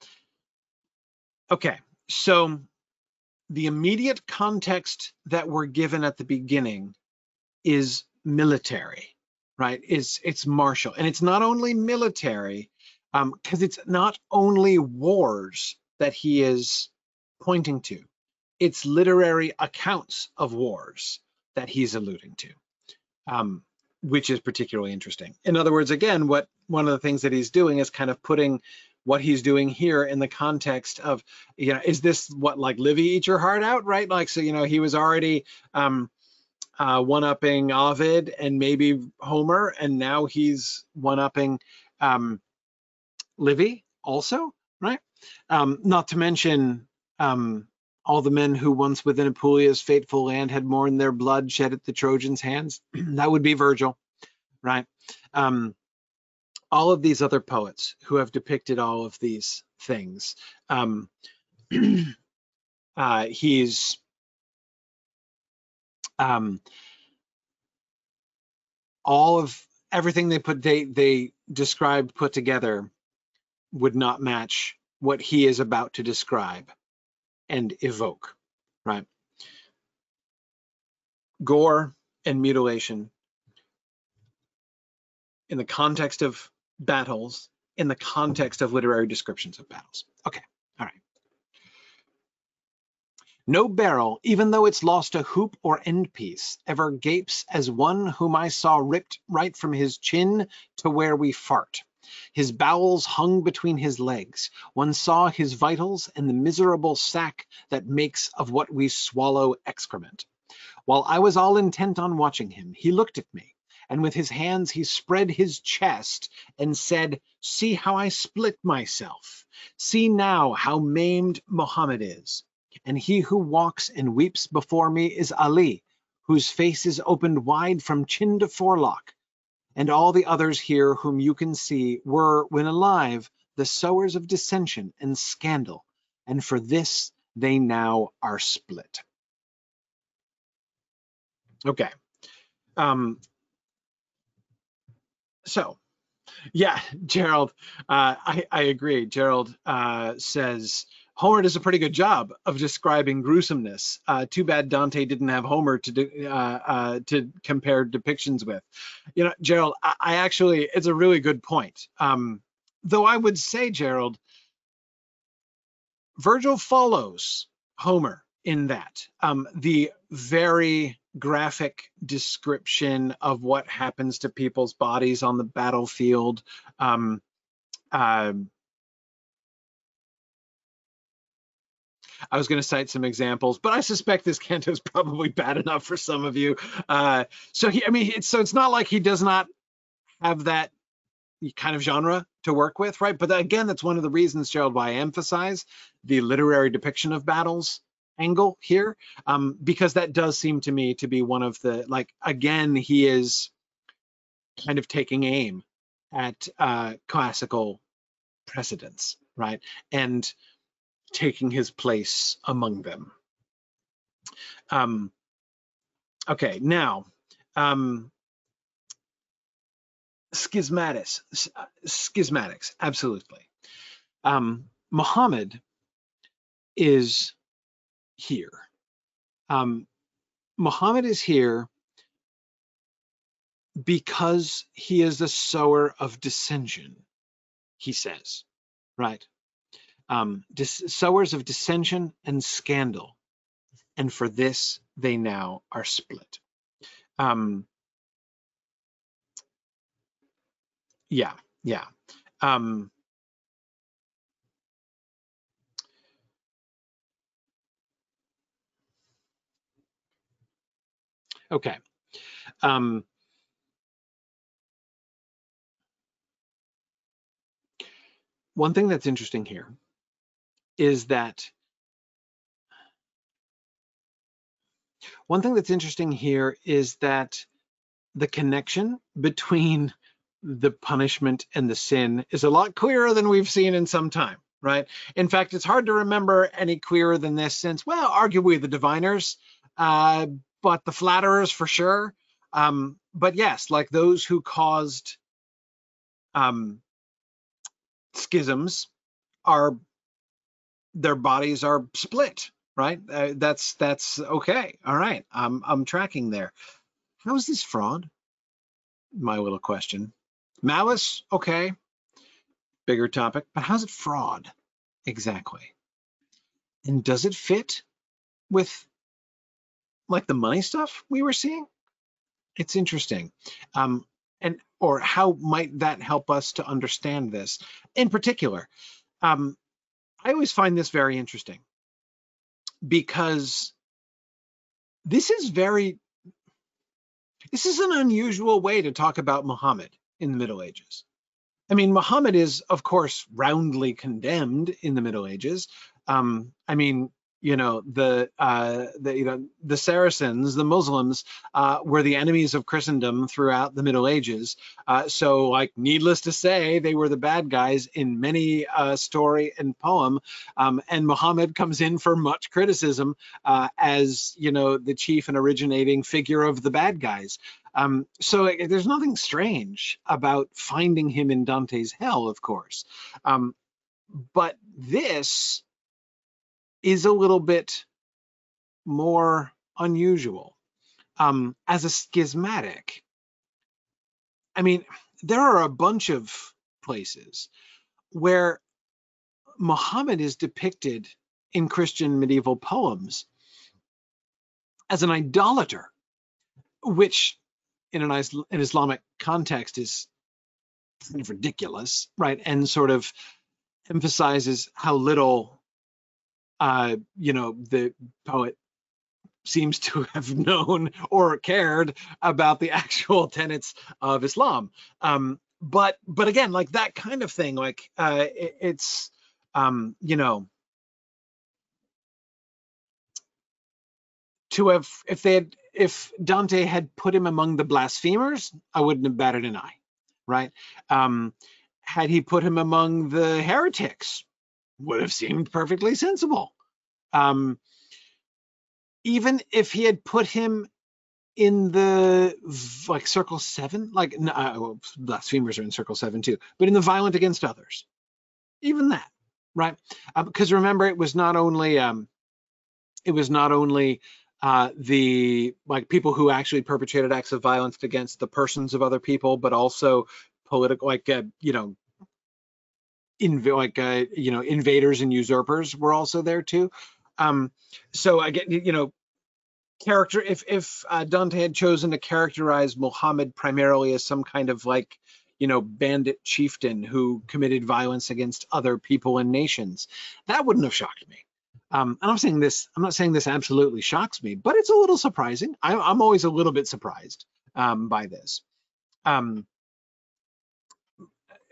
okay, so the immediate context that we're given at the beginning is military, right? Is it's martial, and it's not only military, because um, it's not only wars that he is pointing to. It's literary accounts of wars that he's alluding to, um, which is particularly interesting. In other words, again, what one of the things that he's doing is kind of putting what he's doing here in the context of, you know, is this what like Livy eat your heart out, right? Like, so, you know, he was already um, uh, one-upping Ovid and maybe Homer, and now he's one-upping um, Livy also, right? Um, not to mention um, all the men who once within Apulia's fateful land had mourned their blood shed at the Trojans' hands. <clears throat> that would be Virgil, right? Um, all of these other poets who have depicted all of these things. Um, <clears throat> uh, he's um, all of everything they put they they described put together would not match what he is about to describe and evoke, right? Gore and mutilation in the context of battles, in the context of literary descriptions of battles. Okay. No barrel, even though it's lost a hoop or end piece, ever gapes as one whom I saw ripped right from his chin to where we fart. His bowels hung between his legs. One saw his vitals and the miserable sack that makes of what we swallow excrement. While I was all intent on watching him, he looked at me, and with his hands he spread his chest and said, See how I split myself. See now how maimed Mohammed is. And he who walks and weeps before me is Ali, whose face is opened wide from chin to forelock. And all the others here whom you can see were, when alive, the sowers of dissension and scandal, and for this they now are split. Okay. Um, so, yeah, <laughs> Gerald, uh, I, I agree. Gerald uh, says, Homer does a pretty good job of describing gruesomeness. Uh, too bad Dante didn't have Homer to do, uh, uh, to compare depictions with. You know, Gerald, I, I actually, it's a really good point. Um, though I would say, Gerald, Virgil follows Homer in that. Um, the very graphic description of what happens to people's bodies on the battlefield. Um, I was going to cite some examples, but I suspect this canto is probably bad enough for some of you. Uh, so he, I mean, it's, so it's not like he does not have that kind of genre to work with, right? But again, that's one of the reasons, Gerald, why I emphasize the literary depiction of battles angle here, um, because that does seem to me to be one of the, like, again, he is kind of taking aim at uh, classical precedents, right? And taking his place among them. Um, okay, now, um, schismatics, schismatics, absolutely. Um, Muhammad is here. Um, Muhammad is here because he is the sower of dissension, he says, right? Um, sowers of dissension and scandal, and for this they now are split. Um, yeah, yeah. Um, okay. Um, one thing that's interesting here is that one thing that's interesting here is that the connection between the punishment and the sin is a lot clearer than we've seen in some time, right? In fact, it's hard to remember any clearer than this since, well, arguably the diviners, uh, but the flatterers for sure. Um, but yes, like those who caused um, schisms are their bodies are split, right? Uh, that's that's okay. All right, I'm I'm tracking there. How is this fraud? My little question. Malice, okay, bigger topic, but how's it fraud exactly? And does it fit with like the money stuff we were seeing? It's interesting. Um, and or how might that help us to understand this? In particular, um, I always find this very interesting because this is very, this is an unusual way to talk about Muhammad in the Middle Ages. I mean, Muhammad is, of course, roundly condemned in the Middle Ages. Um, I mean, you know the uh, the you know the Saracens, the Muslims, uh, were the enemies of Christendom throughout the Middle Ages. Uh, so, like, needless to say, they were the bad guys in many uh, story and poem. Um, and Muhammad comes in for much criticism uh, as you know the chief and originating figure of the bad guys. Um, so it, there's nothing strange about finding him in Dante's hell, of course. Um, but this is a little bit more unusual. Um, as a schismatic, I mean, there are a bunch of places where Muhammad is depicted in Christian medieval poems as an idolater, which in an, an Islamic context is kind of ridiculous, right? And sort of emphasizes how little uh, you know, the poet seems to <laughs> have known or cared about the <laughs> actual tenets of Islam. Um, but but again, like that kind of thing, like uh, it, it's um, you know, to have if they had if Dante had put him among the blasphemers, I wouldn't have batted an eye, right? Um, had he put him among the heretics, would have seemed perfectly sensible. Um, even if he had put him in the like circle seven, like uh, well, blasphemers are in circle seven too, but in the violent against others, even that, right? Uh, because remember, it was not only um, it was not only uh, the like people who actually perpetrated acts of violence against the persons of other people, but also political, like uh, you know, in like uh, you know, invaders and usurpers were also there too. Um, so I get you know, character if if uh, Dante had chosen to characterize Muhammad primarily as some kind of like you know bandit chieftain who committed violence against other people and nations, that wouldn't have shocked me. Um, and I'm saying this, I'm not saying this absolutely shocks me, but it's a little surprising. I, am always a little bit surprised um, by this. Um,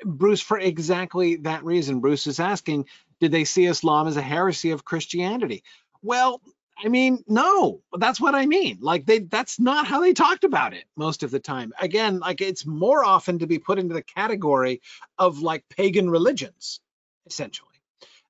Bruce, for exactly that reason, Bruce is asking, did they see Islam as a heresy of Christianity? Well, I mean, no, that's what I mean. Like they, that's not how they talked about it most of the time. Again, like it's more often to be put into the category of like pagan religions, essentially.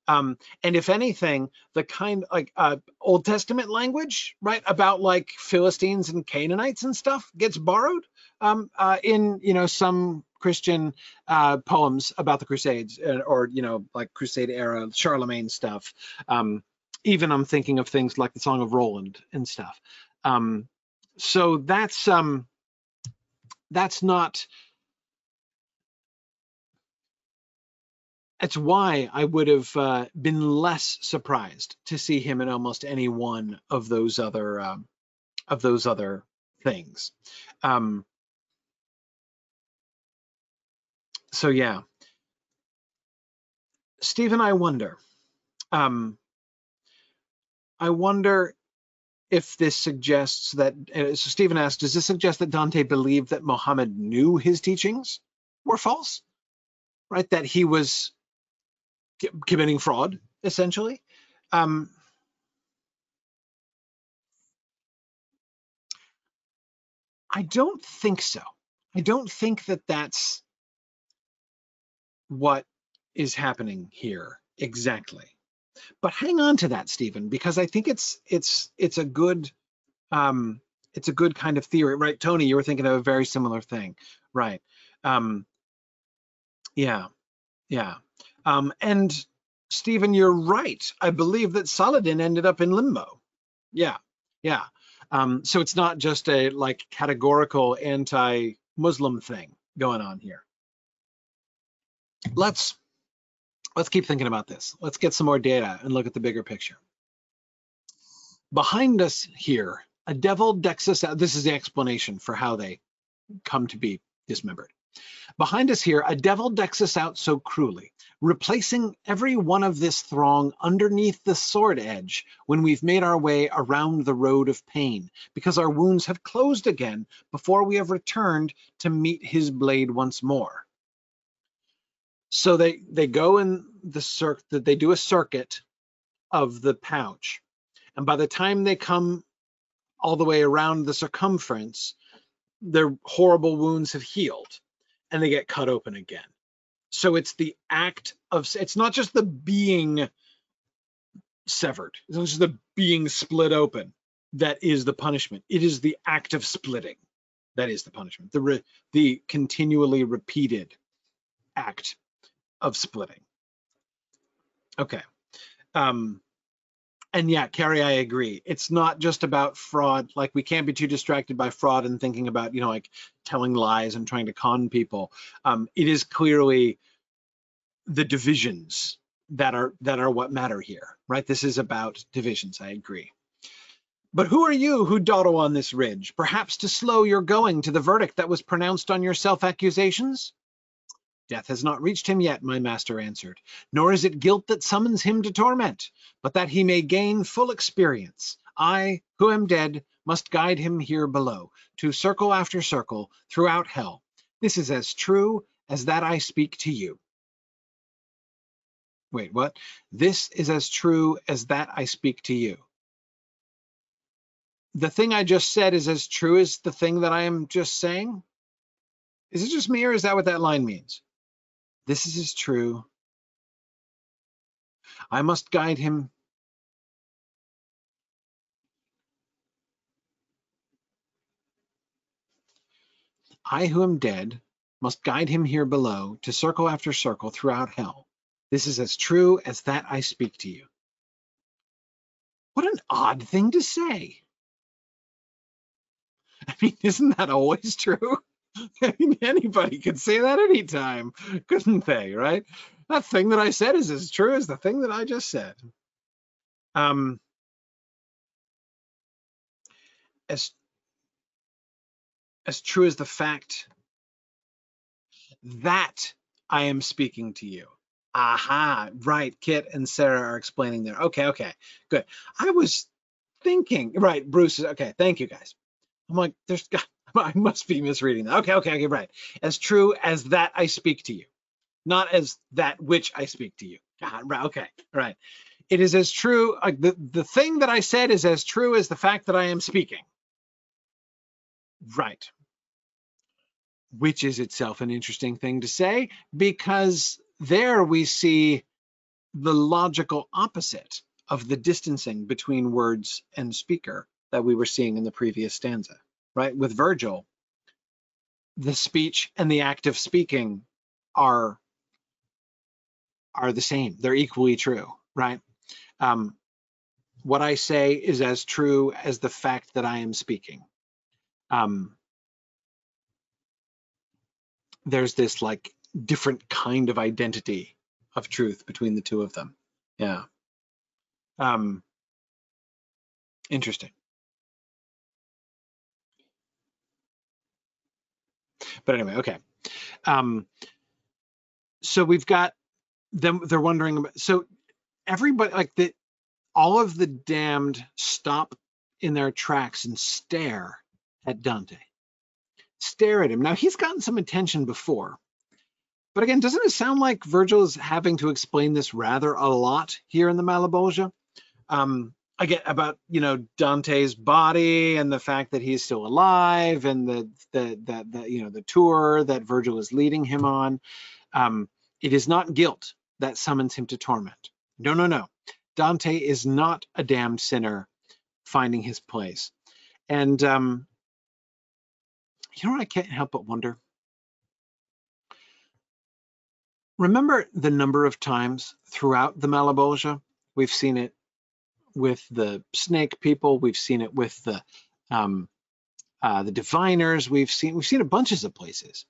Um, and if anything, the kind like uh, Old Testament language, right, about like Philistines and Canaanites and stuff gets borrowed um, uh, in you know some Christian uh, poems about the Crusades uh, or you know like Crusade era Charlemagne stuff. Um, even I'm thinking of things like the Song of Roland and stuff. Um, so that's um, that's not That's why I would have uh, been less surprised to see him in almost any one of those other um, of those other things. Um, so yeah, Stephen, I wonder. Um, I wonder if this suggests that. Uh, so Stephen asked, does this suggest that Dante believed that Muhammad knew his teachings were false? Right, that he was committing fraud, essentially. Um, I don't think so. I don't think that that's what is happening here exactly. But hang on to that, Stephen, because I think it's it's it's a good um, it's a good kind of theory, right? Tony, you were thinking of a very similar thing, right? Um, yeah, yeah. Um, and Stephen, you're right. I believe that Saladin ended up in limbo. Yeah, yeah. Um, so it's not just a like categorical anti-Muslim thing going on here. Let's let's keep thinking about this. Let's get some more data and look at the bigger picture. Behind us here, a devil decks us out. This is the explanation for how they come to be dismembered. Behind us here, a devil decks us out so cruelly, replacing every one of this throng underneath the sword edge when we've made our way around the road of pain, because our wounds have closed again before we have returned to meet his blade once more. So they, they go in the circuit, they do a circuit of the pouch. And by the time they come all the way around the circumference, their horrible wounds have healed and they get cut open again. So it's the act of, it's not just the being severed, it's not just the being split open that is the punishment. It is the act of splitting that is the punishment, the, re, the continually repeated act of splitting. Okay. Um, and yeah, Carrie, I agree. It's not just about fraud. Like we can't be too distracted by fraud and thinking about, you know, like telling lies and trying to con people. Um, it is clearly the divisions that are that are what matter here, right? This is about divisions. I agree. But who are you who dawdle on this ridge, perhaps to slow your going to the verdict that was pronounced on your self-accusations? Death has not reached him yet, my master answered, nor is it guilt that summons him to torment, but that he may gain full experience. I, who am dead, must guide him here below, to circle after circle, throughout hell. This is as true as that I speak to you. Wait, what? This is as true as that I speak to you. the thing I just said is as true as the thing that I am just saying? Is it just me or is that what that line means? This is as true. I must guide him. I who am dead must guide him here below to circle after circle throughout hell. This is as true as that I speak to you. What an odd thing to say. <laughs> I mean, isn't that always true? <laughs> Anybody could say that anytime, <laughs> couldn't they, right? That thing that I said is as true as the thing that I just said. Um, as, as true as the fact that I am speaking to you. Aha, right. Kit and Sarah are explaining there. Okay, okay, good. I was thinking, right, Bruce, is okay, thank you guys. I'm like, there's got, <laughs> I must be misreading that. Okay, okay, okay, right. As true as that I speak to you, not as that which I speak to you. God, right, okay, right. It is as true, the, the thing that I said is as true as the fact that I am speaking. Right. Which is itself an interesting thing to say because there we see the logical opposite of the distancing between words and speaker that we were seeing in the previous stanza, right? With Virgil, the speech and the act of speaking are are the same. They're equally true, right? Um, what I say is as true as the fact that I am speaking. Um, there's this like different kind of identity of truth between the two of them. Yeah. Um, interesting. But anyway, okay. Um, so we've got them. They're wondering about. So everybody, like the, all of the damned stop in their tracks and stare at Dante. Stare at him. Now he's gotten some attention before, but again, doesn't it sound like Virgil is having to explain this rather a lot here in the Malebolge? Um, again, about you know Dante's body and the fact that he's still alive, and the the the, the you know the tour that Virgil is leading him on. Um, it is not guilt that summons him to torment. No, no, no. Dante is not a damned sinner finding his place. And um, you know what I can't help but wonder? Remember the number of times throughout the Malebolge, we've seen it with the snake people, we've seen it with the um, uh, the diviners, we've seen we've seen it bunches of places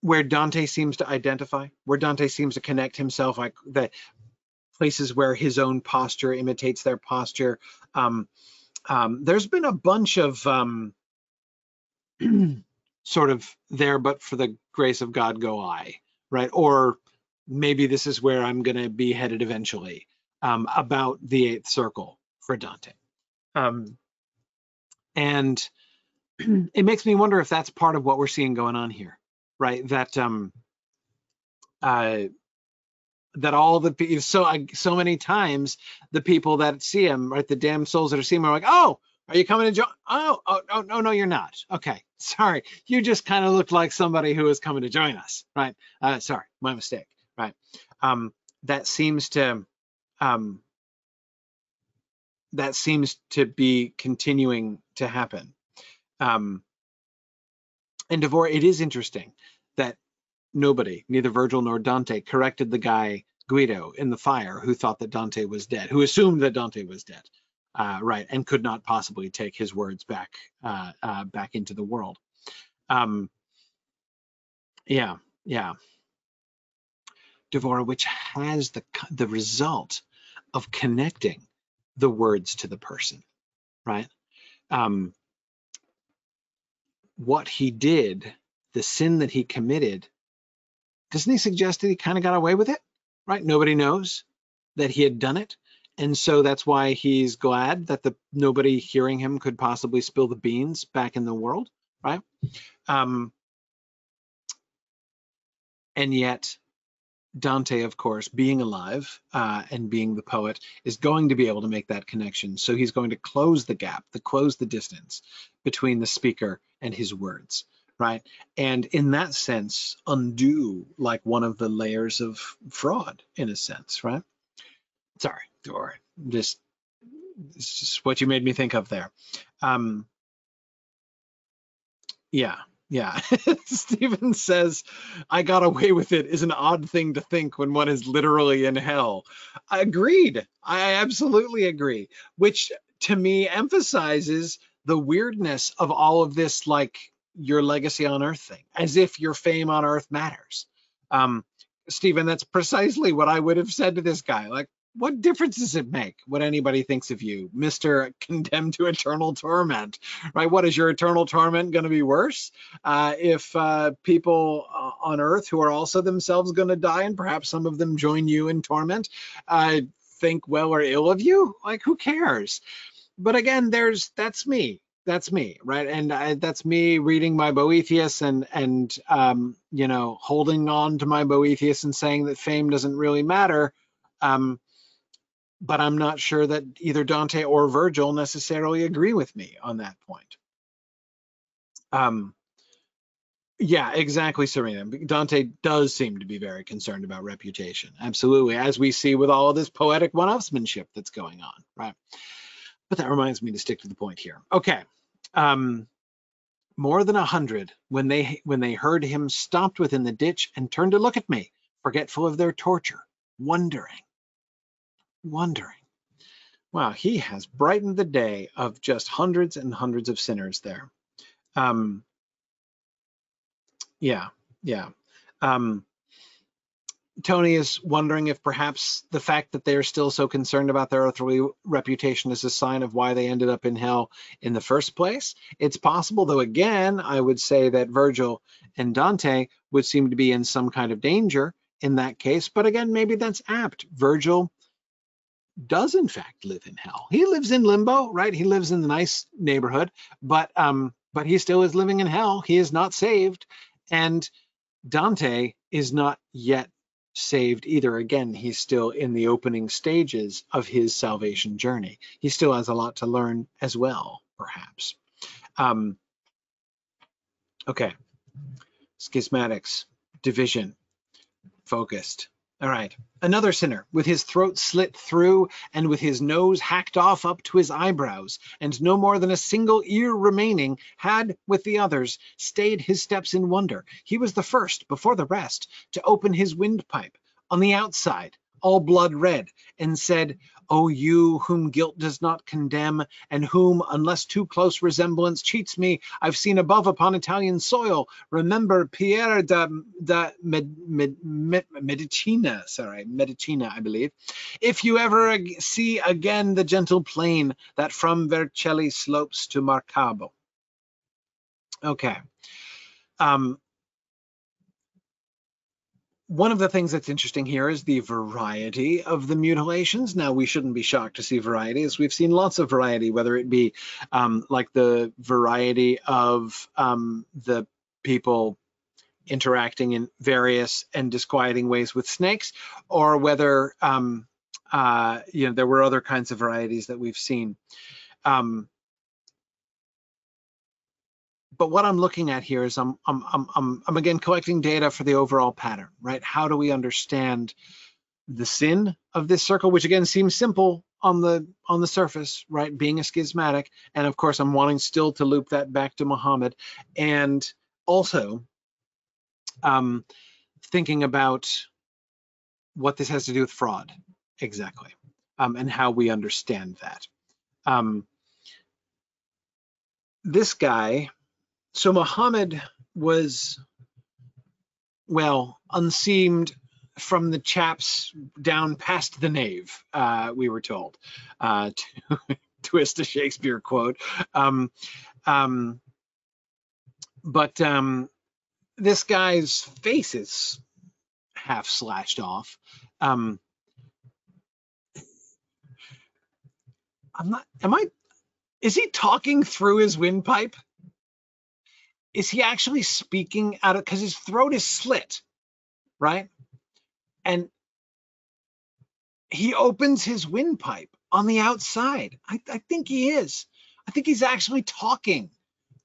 where Dante seems to identify, where Dante seems to connect himself, like the places where his own posture imitates their posture. Um, um, there's been a bunch of um, <clears throat> sort of there, but for the grace of God go I right? Or maybe this is where I'm going to be headed eventually um, about the eighth circle for Dante. Um, and <clears throat> it makes me wonder if that's part of what we're seeing going on here, right? That um, uh, that all the so so many times the people that see him, right, the damn souls that are seeing him are like, oh, are you coming to join? Oh, oh, oh, no, no, you're not. Okay, <laughs> sorry. You just kind of looked like somebody who was coming to join us, right? Uh, sorry, my mistake, right? Um, that seems to, um, that seems to be continuing to happen. Um, and Devore, it is interesting that nobody, neither Virgil nor Dante, corrected the guy Guido in the fire who thought that Dante was dead, who assumed that Dante was dead uh, right, and could not possibly take his words back uh, uh, back into the world. Um, yeah, yeah. Devora, which has the the result of connecting the words to the person, right? Um, what he did, the sin that he committed, doesn't he suggest that he kind of got away with it? Right? Nobody knows that he had done it and so that's why he's glad that the nobody hearing him could possibly spill the beans back in the world, right? Um, and yet Dante, of course, being alive uh, and being the poet, is going to be able to make that connection. So he's going to close the gap, the close the distance between the speaker and his words, right? And in that sense, undo like one of the layers of fraud, in a sense, right? Sorry, or just, just what you made me think of there. Um, yeah, yeah, <laughs> Stephen says, I got away with it is an odd thing to think when one is literally in hell. Agreed. I absolutely agree. Which to me emphasizes the weirdness of all of this, like your legacy on earth thing, as if your fame on earth matters. Um, Stephen, that's precisely what I would have said to this guy. Like, what difference does it make what anybody thinks of you, Mr. Condemned to Eternal Torment, right? What is your eternal torment going to be worse uh, if uh, people uh, on earth who are also themselves going to die and perhaps some of them join you in torment uh, think well or ill of you? Like, who cares? But again, there's that's me. That's me, right? And I, that's me reading my Boethius and and um, you know holding on to my Boethius and saying that fame doesn't really matter. Um, but I'm not sure that either Dante or Virgil necessarily agree with me on that point. Um, yeah, exactly, Serena. Dante does seem to be very concerned about reputation. Absolutely, as we see with all of this poetic one-upsmanship that's going on, right? But that reminds me to stick to the point here. Okay. Um, more than a hundred, when they when they heard him, stopped within the ditch and turned to look at me, forgetful of their torture, wondering wondering. Wow, he has brightened the day of just hundreds and hundreds of sinners there. Um, yeah, yeah. Um, Tony is wondering if perhaps the fact that they're still so concerned about their earthly reputation is a sign of why they ended up in hell in the first place. It's possible, though, again, I would say that Virgil and Dante would seem to be in some kind of danger in that case. But again, maybe that's apt. Virgil does in fact live in hell. He lives in limbo, right? He lives in the nice neighborhood, but um, but he still is living in hell. He is not saved, and Dante is not yet saved either. Again, he's still in the opening stages of his salvation journey. He still has a lot to learn as well, perhaps. Um, okay, schismatics, division, focused. All right. Another sinner, with his throat slit through and with his nose hacked off up to his eyebrows, and no more than a single ear remaining, had, with the others, stayed his steps in wonder. He was the first, before the rest, to open his windpipe on the outside, all blood red, and said, O you whom guilt does not condemn, and whom, unless too close resemblance cheats me, I've seen above upon Italian soil, remember Pier da, da Med, Med, Med, Medicina, sorry, Medicina, I believe. If you ever see again the gentle plain that from Vercelli slopes to Marcabo. Okay. Um, one of the things that's interesting here is the variety of the mutilations. Now, we shouldn't be shocked to see variety, as we've seen lots of variety, whether it be um, like the variety of um, the people interacting in various and disquieting ways with snakes, or whether um, uh, you know there were other kinds of varieties that we've seen. Um, but what I'm looking at here is I'm, I'm, I'm, I'm, I'm again collecting data for the overall pattern, right? How do we understand the sin of this circle, which again seems simple on the on the surface, right? Being a schismatic, and of course I'm wanting still to loop that back to Muhammad, and also um, thinking about what this has to do with fraud, exactly, um, and how we understand that. Um, this guy so Muhammad was, well, unseamed from the chaps down past the nave, uh, we were told, uh, to <laughs> twist a Shakespeare quote. Um, um, but um, this guy's face is half slashed off. Um, I'm not, am I, is he talking through his windpipe? Is he actually speaking out of because his throat is slit, right? and he opens his windpipe on the outside. I, I think he is. I think he's actually talking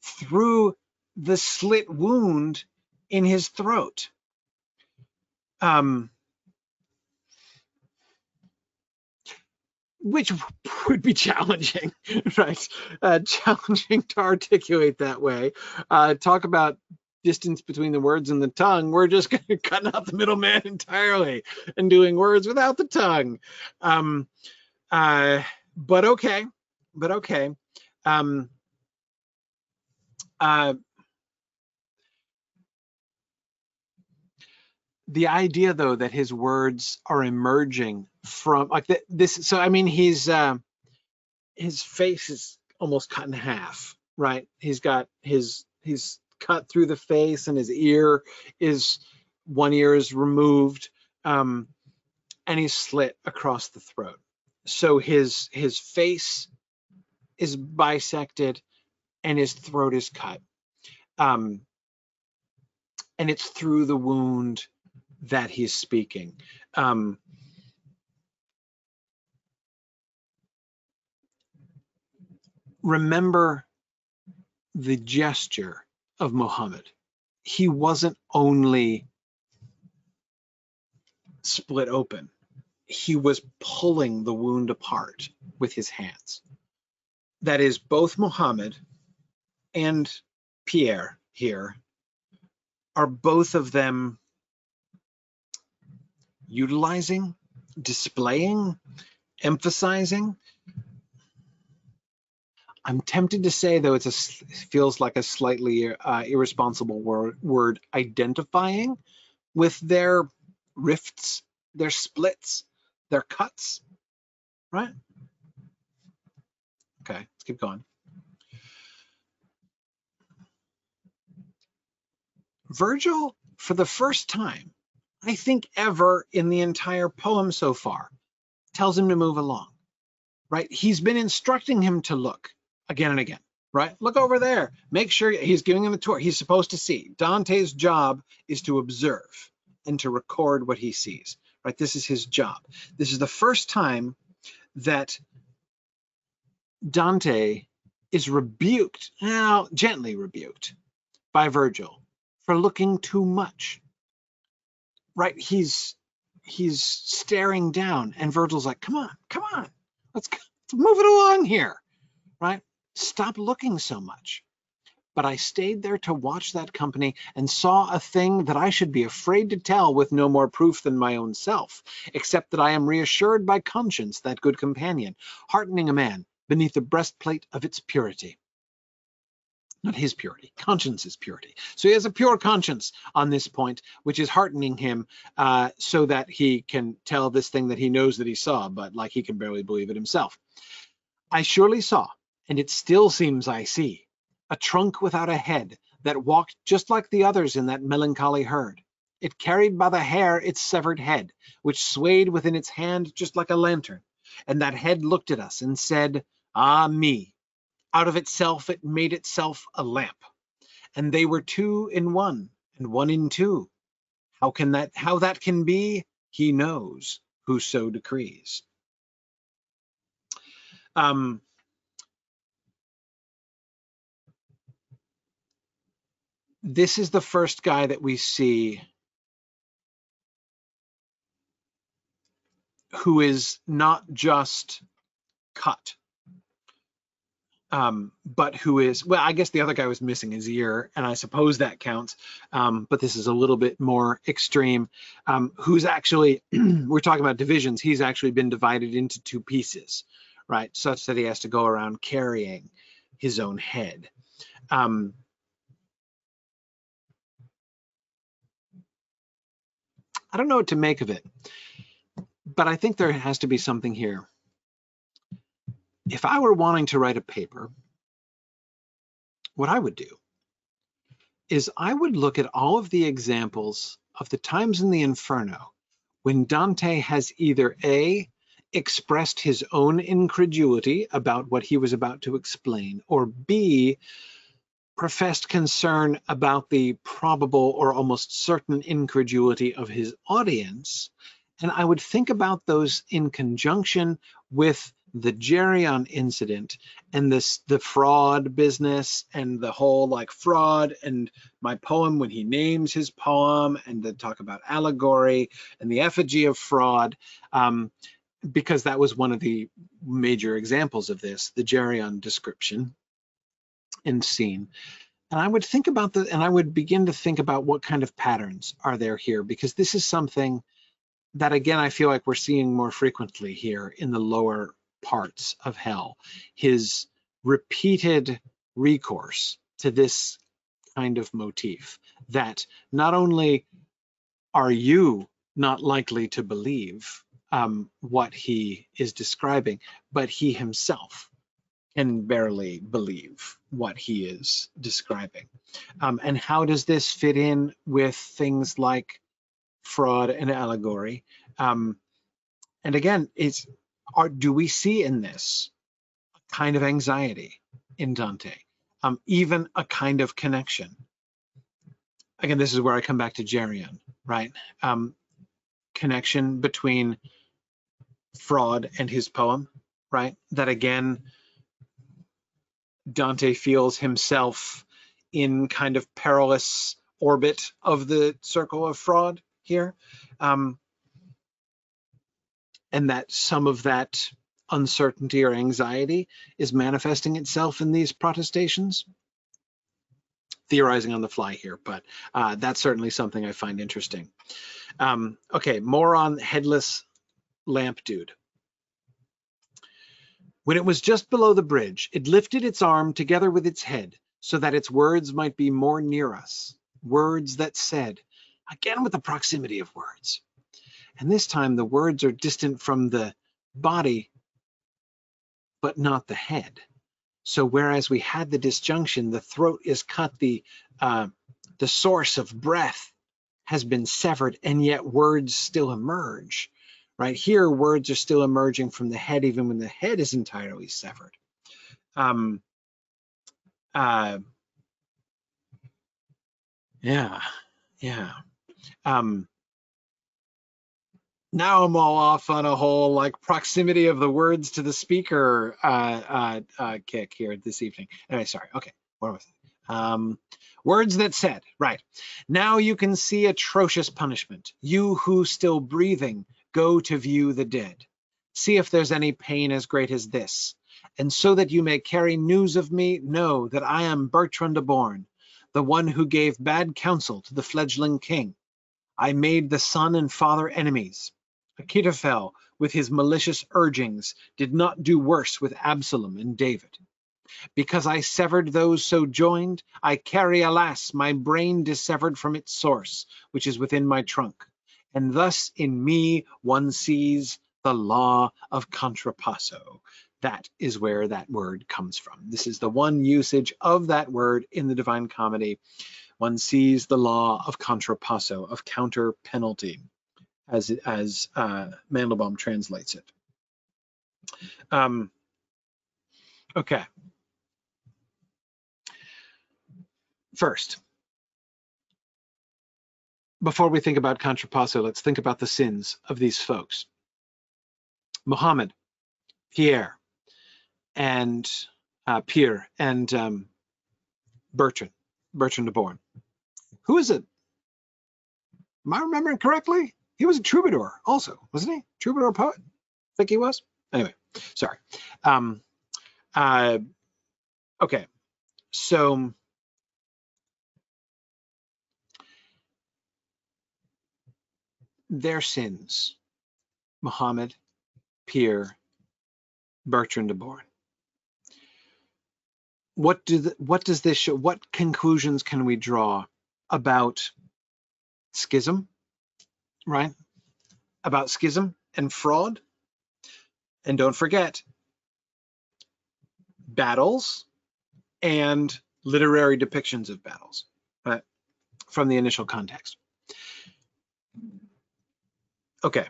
through the slit wound in his throat. Um, which would be challenging, <laughs> right? Uh, challenging to articulate that way. Uh, talk about distance between the words and the tongue. We're just <laughs> gonna cutting out the middleman entirely and doing words without the tongue. Um, uh, but okay, but okay. Um, uh, the idea though that his words are emerging from like th this so i mean he's uh, his face is almost cut in half right? He's got his he's cut through the face and his ear is one ear is removed um and he's slit across the throat. So his his face is bisected and his throat is cut um and it's through the wound that he's speaking. Um, remember the gesture of Muhammad. He wasn't only split open, he was pulling the wound apart with his hands. That is, both Muhammad and Pier here are both of them utilizing, displaying, emphasizing. I'm tempted to say, though, it's a feels like a slightly uh, irresponsible word, word, identifying with their rifts, their splits, their cuts, right? Okay, let's keep going. Virgil, for the first time, I think, ever in the entire poem so far. Tells him to move along, right? He's been instructing him to look again and again, right? Look over there. Make sure he's giving him a tour. He's supposed to see. Dante's job is to observe and to record what he sees, right? This is his job. This is the first time that Dante is rebuked, now gently rebuked by Virgil for looking too much right he's he's staring down and virgil's like come on come on let's, let's move it along here right? Stop looking so much. But I stayed there to watch that company and saw a thing that I should be afraid to tell with no more proof than my own self, except that I am reassured by conscience, that good companion, heartening a man beneath the breastplate of its purity not his purity, conscience's purity. So he has a pure conscience on this point, which is heartening him uh, so that he can tell this thing that he knows that he saw, but like he can barely believe it himself. I surely saw, and it still seems I see, a trunk without a head that walked just like the others in that melancholy herd. It carried by the hair its severed head, which swayed within its hand just like a lantern. And that head looked at us and said, Ah me, out of itself, it made itself a lamp. And they were two in one and one in two. How can that, how that can be? He knows who so decrees. Um, this is the first guy that we see who is not just cut um, but who is, well, I guess the other guy was missing his ear, and I suppose that counts, um, but this is a little bit more extreme, um, who's actually, <clears throat> we're talking about divisions, he's actually been divided into two pieces, right, such that he has to go around carrying his own head. Um, I don't know what to make of it, but I think there has to be something here if I were wanting to write a paper, what I would do is I would look at all of the examples of the times in the Inferno when Dante has either A, expressed his own incredulity about what he was about to explain, or B, professed concern about the probable or almost certain incredulity of his audience. And I would think about those in conjunction with the Geryon incident and this the fraud business and the whole like fraud and my poem when he names his poem and the talk about allegory and the effigy of fraud um, because that was one of the major examples of this the Geryon description and scene. And I would think about the and I would begin to think about what kind of patterns are there here because this is something that again I feel like we're seeing more frequently here in the lower parts of hell. His repeated recourse to this kind of motif that not only are you not likely to believe um, what he is describing, but he himself can barely believe what he is describing. Um, and how does this fit in with things like fraud and allegory? Um, and again, it's are, do we see in this a kind of anxiety in Dante, um, even a kind of connection? Again, this is where I come back to Geryon, right? Um, connection between fraud and his poem, right? That again, Dante feels himself in kind of perilous orbit of the circle of fraud here. Um, and that some of that uncertainty or anxiety is manifesting itself in these protestations. Theorizing on the fly here, but uh, that's certainly something I find interesting. Um, okay, more on headless lamp dude. When it was just below the bridge, it lifted its arm together with its head so that its words might be more near us. Words that said, again with the proximity of words, and this time the words are distant from the body, but not the head. So whereas we had the disjunction, the throat is cut, the, uh, the source of breath has been severed, and yet words still emerge. Right here, words are still emerging from the head, even when the head is entirely severed. Um, uh, yeah, yeah. Um, now I'm all off on a whole like proximity of the words to the speaker uh, uh, uh, kick here this evening. Anyway, sorry. Okay, what was it? Um, words that said, right. Now you can see atrocious punishment. You who still breathing, go to view the dead. See if there's any pain as great as this. And so that you may carry news of me, know that I am Bertrand de Born, the one who gave bad counsel to the fledgling king. I made the son and father enemies, Achitophel, with his malicious urgings, did not do worse with Absalom and David. Because I severed those so joined, I carry, alas, my brain dissevered from its source, which is within my trunk. And thus in me one sees the law of contrapasso. That is where that word comes from. This is the one usage of that word in the Divine Comedy. One sees the law of contrapasso, of counter penalty as as uh, Mandelbaum translates it. Um, okay. First, before we think about contrapasso, let's think about the sins of these folks. Muhammad, Pier, and uh, Pier, and um, Bertrand, Bertrand de Born. Who is it? Am I remembering correctly? He was a troubadour also, wasn't he? Troubadour poet? I think he was. Anyway, sorry. Um, uh, okay, so their sins, Muhammad, Pier, Bertrand de Born. What do the, what does this show? What conclusions can we draw about schism, right? About schism and fraud. And don't forget, battles and literary depictions of battles right, from the initial context. Okay.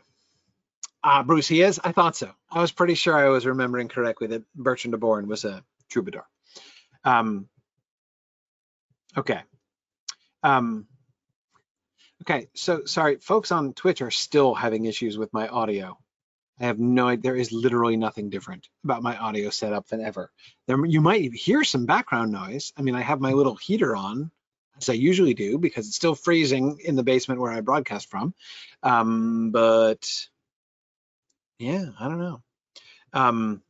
Uh, Bruce, he is? I thought so. I was pretty sure I was remembering correctly that Bertrand de Born was a troubadour. Um, Okay. Um, okay, so sorry, folks on Twitch are still having issues with my audio. I have no idea. There is literally nothing different about my audio setup than ever. There, you might hear some background noise. I mean, I have my little heater on, as I usually do, because it's still freezing in the basement where I broadcast from. Um, but yeah, I don't know. Um,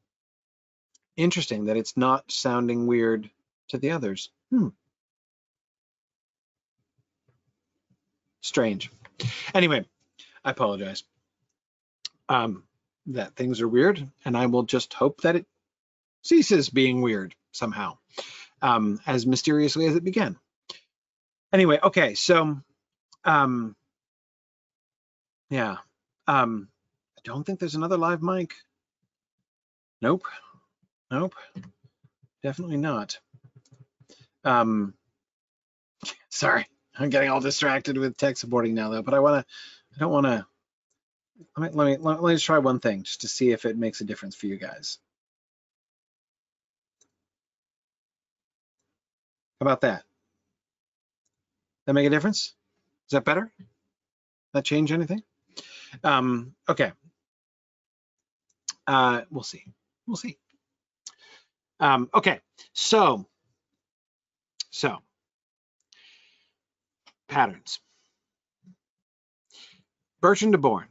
interesting that it's not sounding weird to the others. Hmm. Strange. Anyway, I apologize. Um, that things are weird, and I will just hope that it ceases being weird somehow, um, as mysteriously as it began. Anyway, okay, so um, yeah, um, I don't think there's another live mic. Nope, nope, definitely not. Um, <laughs> sorry, I'm getting all distracted with tech supporting now though, but I wanna, I don't wanna, let me, let me, let me just try one thing just to see if it makes a difference for you guys. How about that? That make a difference? Is that better? That change anything? Um, okay. Uh, we'll see. We'll see. Um, okay, so, so, patterns. Bertrand de Born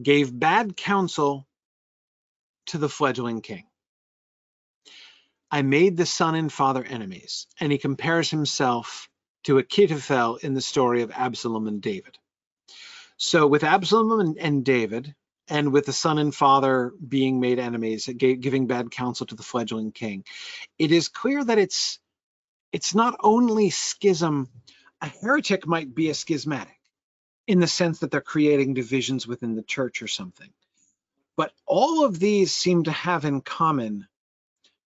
gave bad counsel to the fledgling king. I made the son and father enemies, and he compares himself to Achitophel in the story of Absalom and David. So with Absalom and, and David, and with the son and father being made enemies, giving bad counsel to the fledgling king, it is clear that it's it's not only schism. A heretic might be a schismatic in the sense that they're creating divisions within the church or something. But all of these seem to have in common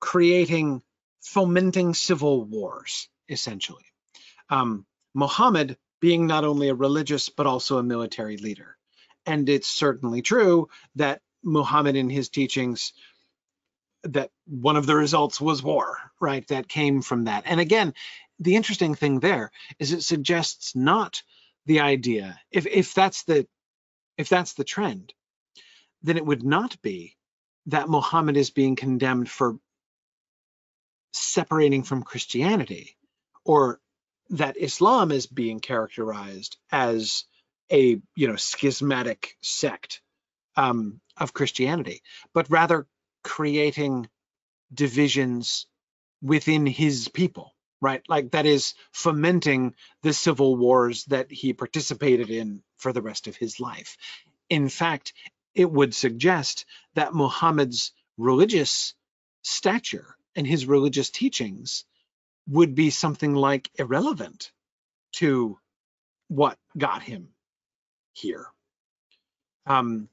creating, fomenting civil wars, essentially. Um, Muhammad being not only a religious, but also a military leader. And it's certainly true that Muhammad in his teachings, that one of the results was war, right? That came from that. And again, the interesting thing there is it suggests not the idea, if, if that's the if that's the trend, then it would not be that Muhammad is being condemned for separating from Christianity or that Islam is being characterized as a you know schismatic sect um, of Christianity, but rather creating divisions within his people, right? Like that is fomenting the civil wars that he participated in for the rest of his life. In fact, it would suggest that Muhammad's religious stature and his religious teachings would be something like irrelevant to what got him here. Um,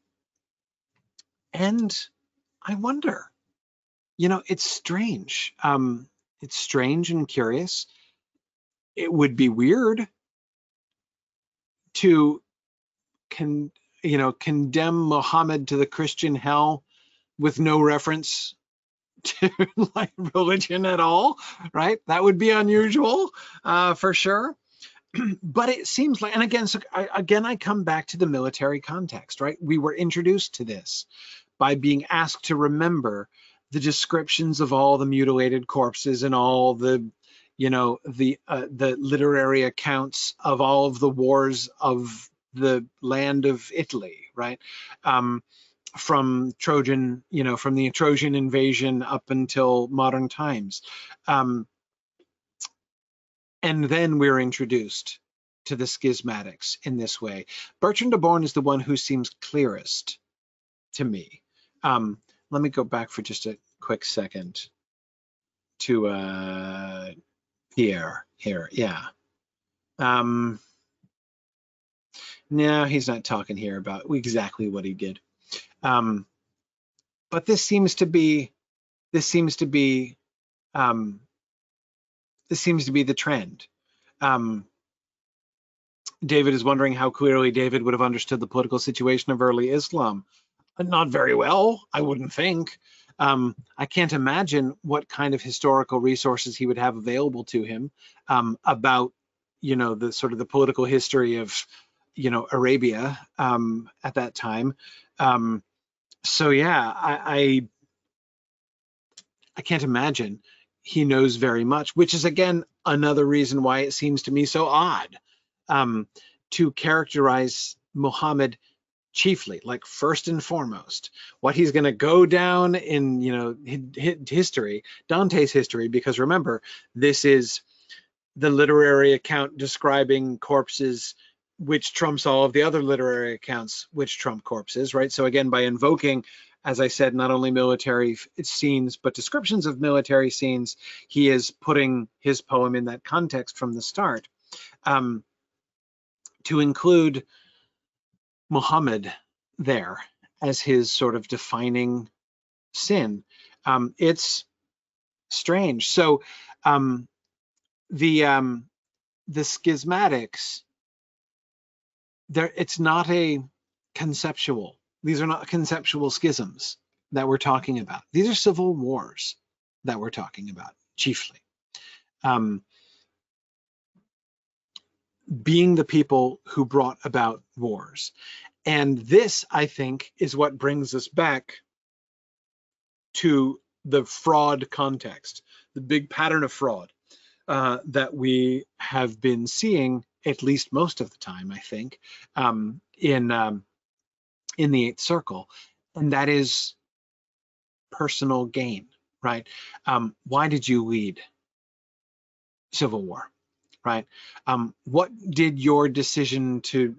and I wonder, you know, it's strange. Um, it's strange and curious. It would be weird to can you know condemn Muhammad to the Christian hell with no reference <laughs> to like religion at all, right? That would be unusual uh, for sure. <clears throat> but it seems like, and again, so I, again, I come back to the military context, right? We were introduced to this by being asked to remember the descriptions of all the mutilated corpses and all the, you know, the uh, the literary accounts of all of the wars of the land of Italy, right? Um, from Trojan, you know, from the Trojan invasion up until modern times. Um, and then we're introduced to the schismatics in this way. Bertrand de Born is the one who seems clearest to me. Um, let me go back for just a quick second to uh, Pier here. Yeah. Um, no, he's not talking here about exactly what he did. Um, but this seems to be this seems to be um, this seems to be the trend. Um, David is wondering how clearly David would have understood the political situation of early Islam. Not very well, I wouldn't think. Um, I can't imagine what kind of historical resources he would have available to him um, about, you know, the sort of the political history of, you know, Arabia um, at that time. Um, so yeah, I, I I can't imagine he knows very much, which is again another reason why it seems to me so odd um, to characterize Muhammad chiefly, like first and foremost, what he's going to go down in, you know, history, Dante's history, because remember, this is the literary account describing corpses which trumps all of the other literary accounts which trump corpses, right? So again, by invoking, as I said, not only military scenes, but descriptions of military scenes, he is putting his poem in that context from the start. Um, to include Muhammad there as his sort of defining sin. Um, it's strange. So um, the um, the schismatics, there it's not a conceptual. These are not conceptual schisms that we're talking about. These are civil wars that we're talking about chiefly. Um, being the people who brought about wars. And this, I think, is what brings us back to the fraud context, the big pattern of fraud uh, that we have been seeing at least most of the time, I think, um, in um, in the Eighth Circle, and that is personal gain, right? Um, why did you lead civil war? Right? Um, what did your decision to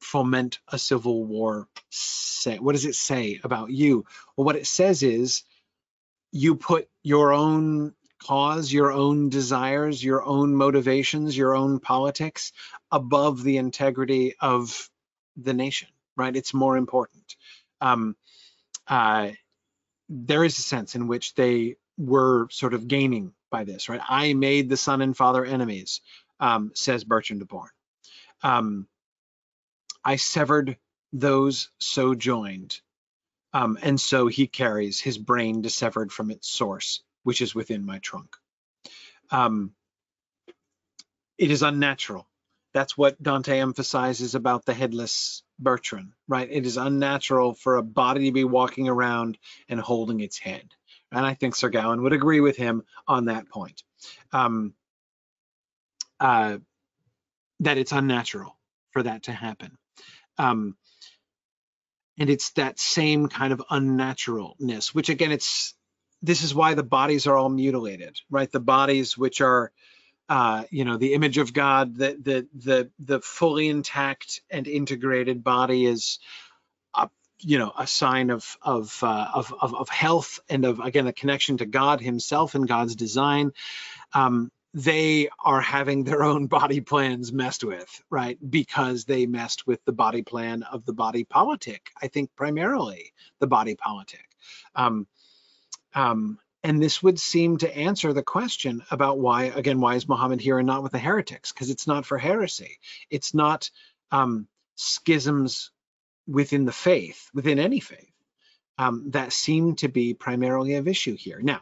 foment a civil war say? What does it say about you? Well, what it says is you put your own cause, your own desires, your own motivations, your own politics above the integrity of the nation, right? It's more important. Um, uh, there is a sense in which they were sort of gaining by this, right? I made the son and father enemies, um, says Bertrand de Born. Um, I severed those so joined. Um, and so he carries his brain dissevered from its source, which is within my trunk. Um, it is unnatural. That's what Dante emphasizes about the headless Bertrand, right? It is unnatural for a body to be walking around and holding its head. And I think Sir Gawain would agree with him on that point. Um, uh, that it's unnatural for that to happen. Um, and it's that same kind of unnaturalness, which again, it's this is why the bodies are all mutilated, right? The bodies which are, uh, you know, the image of God, the the the the fully intact and integrated body is you know a sign of of, uh, of of of health and of again a connection to God Himself and God's design. Um, they are having their own body plans messed with, right? Because they messed with the body plan of the body politic. I think primarily the body politic. Um, um, and this would seem to answer the question about why, again, why is Muhammad here and not with the heretics? Because it's not for heresy. It's not um, schisms within the faith, within any faith, um, that seem to be primarily of issue here. Now,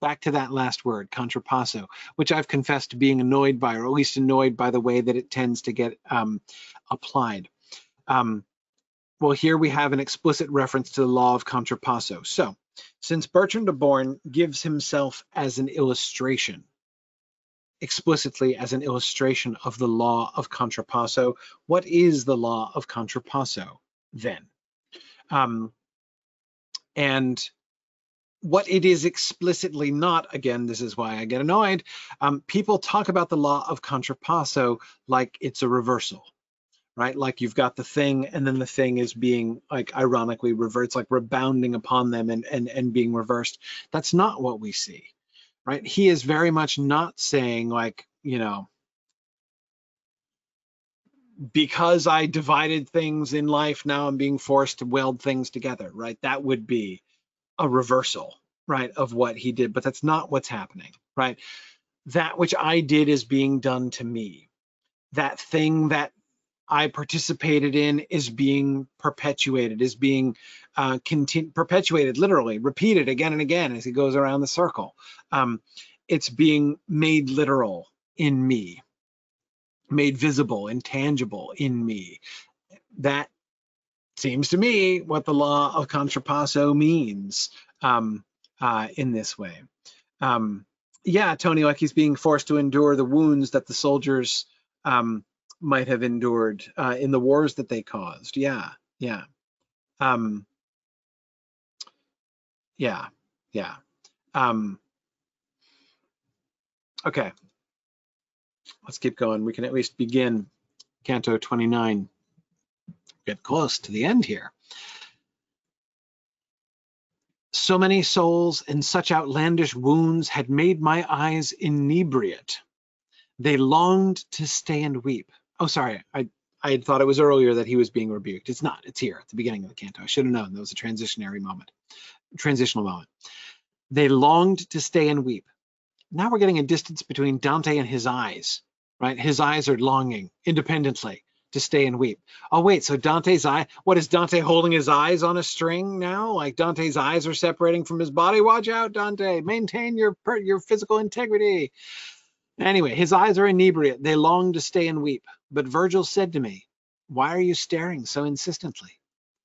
back to that last word, contrapasso, which I've confessed to being annoyed by, or at least annoyed by the way that it tends to get um, applied. Um, well, here we have an explicit reference to the law of contrapasso. So, since Bertrand de Born gives himself as an illustration, explicitly as an illustration of the law of contrapasso, what is the law of contrapasso? Then. Um, and what it is explicitly not, again, this is why I get annoyed, um, people talk about the law of contrapasso like it's a reversal, right? Like you've got the thing and then the thing is being like ironically reversed, like rebounding upon them and, and, and being reversed. That's not what we see, right? He is very much not saying like, you know, because I divided things in life, now I'm being forced to weld things together, right? That would be a reversal, right, of what he did, but that's not what's happening, right? That which I did is being done to me. That thing that I participated in is being perpetuated, is being uh, continu- perpetuated, literally repeated again and again as he goes around the circle. Um, it's being made literal in me, made visible and tangible in me. That seems to me what the law of contrapasso means um, uh, in this way. Um, yeah, Tony, like he's being forced to endure the wounds that the soldiers um, might have endured uh, in the wars that they caused. Yeah, yeah. Um, yeah, yeah. Um, okay, let's keep going. We can at least begin Canto 29. Get close to the end here. So many souls and such outlandish wounds had made my eyes inebriate. They longed to stay and weep. Oh, sorry, I, I had thought it was earlier that he was being rebuked. It's not, it's here at the beginning of the canto. I should have known that was a transitionary moment, transitional moment. They longed to stay and weep. Now we're getting a distance between Dante and his eyes, right? His eyes are longing independently to stay and weep. Oh wait, so Dante's eye, what is Dante holding his eyes on a string now? Like Dante's eyes are separating from his body. Watch out, Dante. Maintain your your physical integrity. Anyway, his eyes are inebriate. They long to stay and weep. But Virgil said to me, Why are you staring so insistently?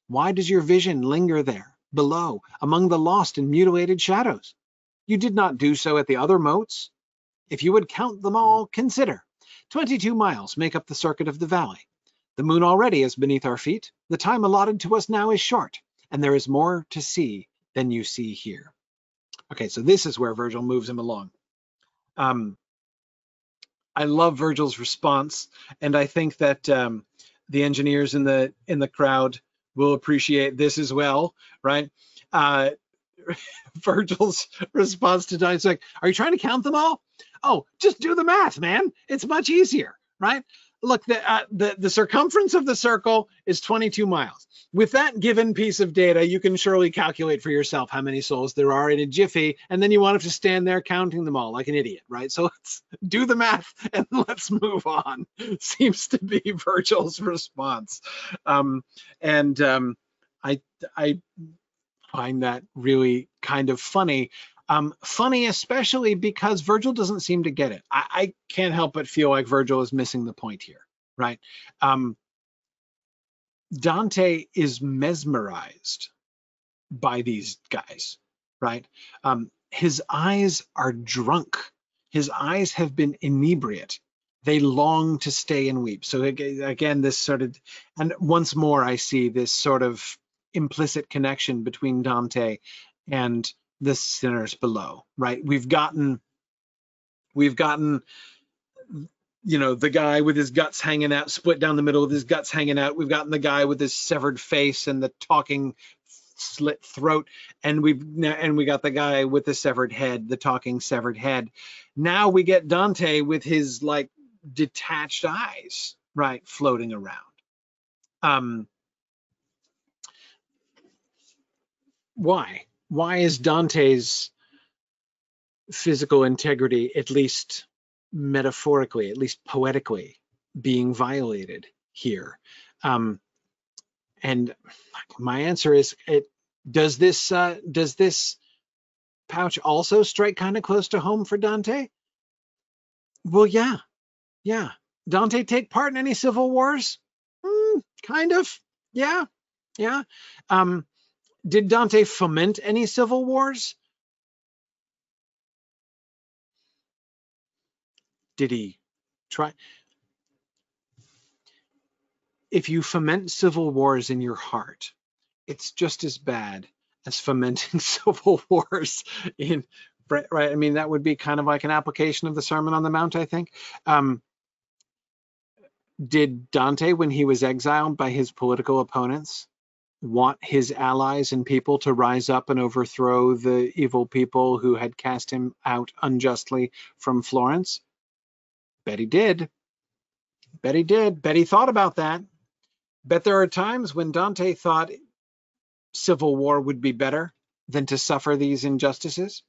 Why does your vision linger there, below, among the lost and mutilated shadows? You did not do so at the other moats. If you would count them all, consider. Twenty-two miles make up the circuit of the valley. The moon already is beneath our feet. The time allotted to us now is short, and there is more to see than you see here. Okay, so this is where Virgil moves him along. Um, I love Virgil's response, and I think that um, the engineers in the in the crowd will appreciate this as well, right? Uh, <laughs> Virgil's response to is like, "Are you trying to count them all? Oh, just do the math, man. It's much easier, right? look, the, uh, the, the circumference of the circle is 22 miles. With that given piece of data, you can surely calculate for yourself how many souls there are in a jiffy, and then you want to stand there counting them all like an idiot, right? So let's do the math and <laughs> let's move on. <laughs> Seems to be Virgil's response, um, and um, I I find that really kind of funny. Um, funny, especially because Virgil doesn't seem to get it. I, I, can't help but feel like Virgil is missing the point here, right? Um, Dante is mesmerized by these guys, right? Um, his eyes are drunk. His eyes have been inebriate. They long to stay and weep. So again, this sort of, and once more, I see this sort of implicit connection between Dante and the sinners below, right? We've gotten, we've gotten, you know, the guy with his guts hanging out, split down the middle with his guts hanging out. We've gotten the guy with his severed face and the talking slit throat, and we've and we got the guy with the severed head, the talking severed head. Now we get Dante with his like detached eyes, right, floating around. Um, why? why is Dante's physical integrity, at least metaphorically, at least poetically, being violated here? Um, and my answer is, it does this uh, does this pouch also strike kind of close to home for Dante? Well, yeah, yeah. Dante take part in any civil wars? Mm, kind of, yeah, yeah. Um, did Dante foment any civil wars? Did he try? If you foment civil wars in your heart, it's just as bad as fomenting <laughs> civil wars in right. I mean, that would be kind of like an application of the Sermon on the Mount, I think. Um, did Dante, when he was exiled by his political opponents, want his allies and people to rise up and overthrow the evil people who had cast him out unjustly from Florence? Bet he did. Bet he did. Bet he thought about that. Bet there are times when Dante thought civil war would be better than to suffer these injustices.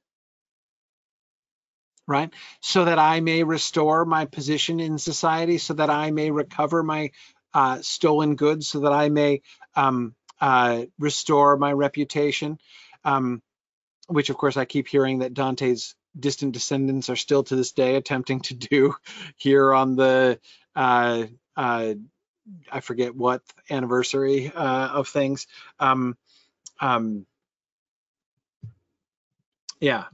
Right? So that I may restore my position in society, so that I may recover my uh, stolen goods so that I may um, uh, restore my reputation. Um, which, of course, I keep hearing that Dante's distant descendants are still to this day attempting to do <laughs> here on the uh, uh, I forget what anniversary uh, of things. Um, um, yeah,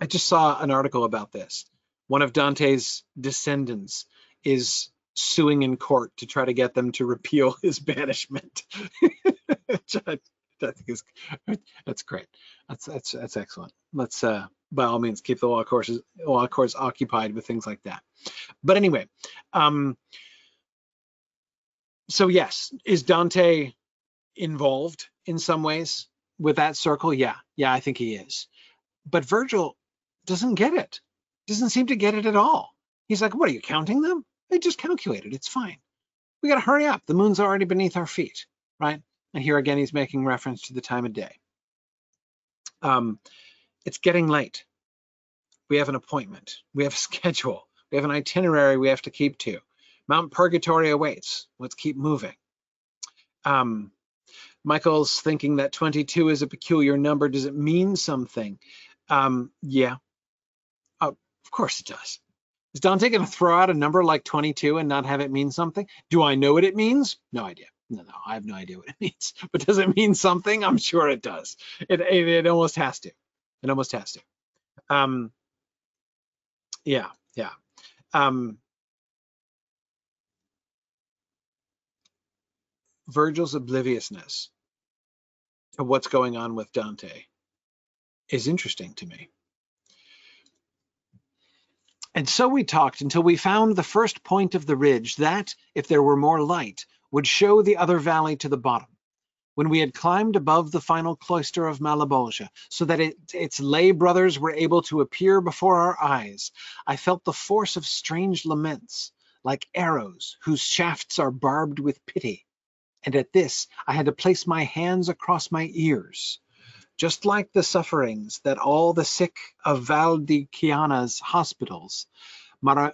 I just saw an article about this. One of Dante's descendants is suing in court to try to get them to repeal his <laughs> banishment. <laughs> <laughs> That's great. That's that's that's excellent. Let's uh, by all means keep the law courses law courts occupied with things like that. But anyway, um, so yes, is Dante involved in some ways with that circle? Yeah, yeah, I think he is. But Virgil doesn't get it. Doesn't seem to get it at all. He's like, what are you counting them? They just calculated. It's fine. We got to hurry up. The moon's already beneath our feet, right? And here again, he's making reference to the time of day. Um, it's getting late. We have an appointment. We have a <laughs> schedule. We have an itinerary we have to keep to. Mount Purgatory awaits. Let's keep moving. Um, Michael's thinking that 22 is a peculiar number. Does it mean something? Um, yeah, uh, of course it does. Is Dante going to throw out a number like 22 and not have it mean something? Do I know what it means? No idea. No, no, I have no idea what it <laughs> means. But does it mean something? I'm sure it does. It, it, it almost has to. It almost has to. Um, yeah, yeah. Um, Virgil's obliviousness to what's going on with Dante is interesting to me. And so we talked until we found the first point of the ridge that, if there were more light, would show the other valley to the bottom. When we had climbed above the final cloister of Malebolge, so that it, its lay brothers were able to appear before our eyes, I felt the force of strange laments, like arrows whose shafts are barbed with pity, and at this I had to place my hands across my ears. Just like the sufferings that all the sick of Val di Chiana's hospitals, uh,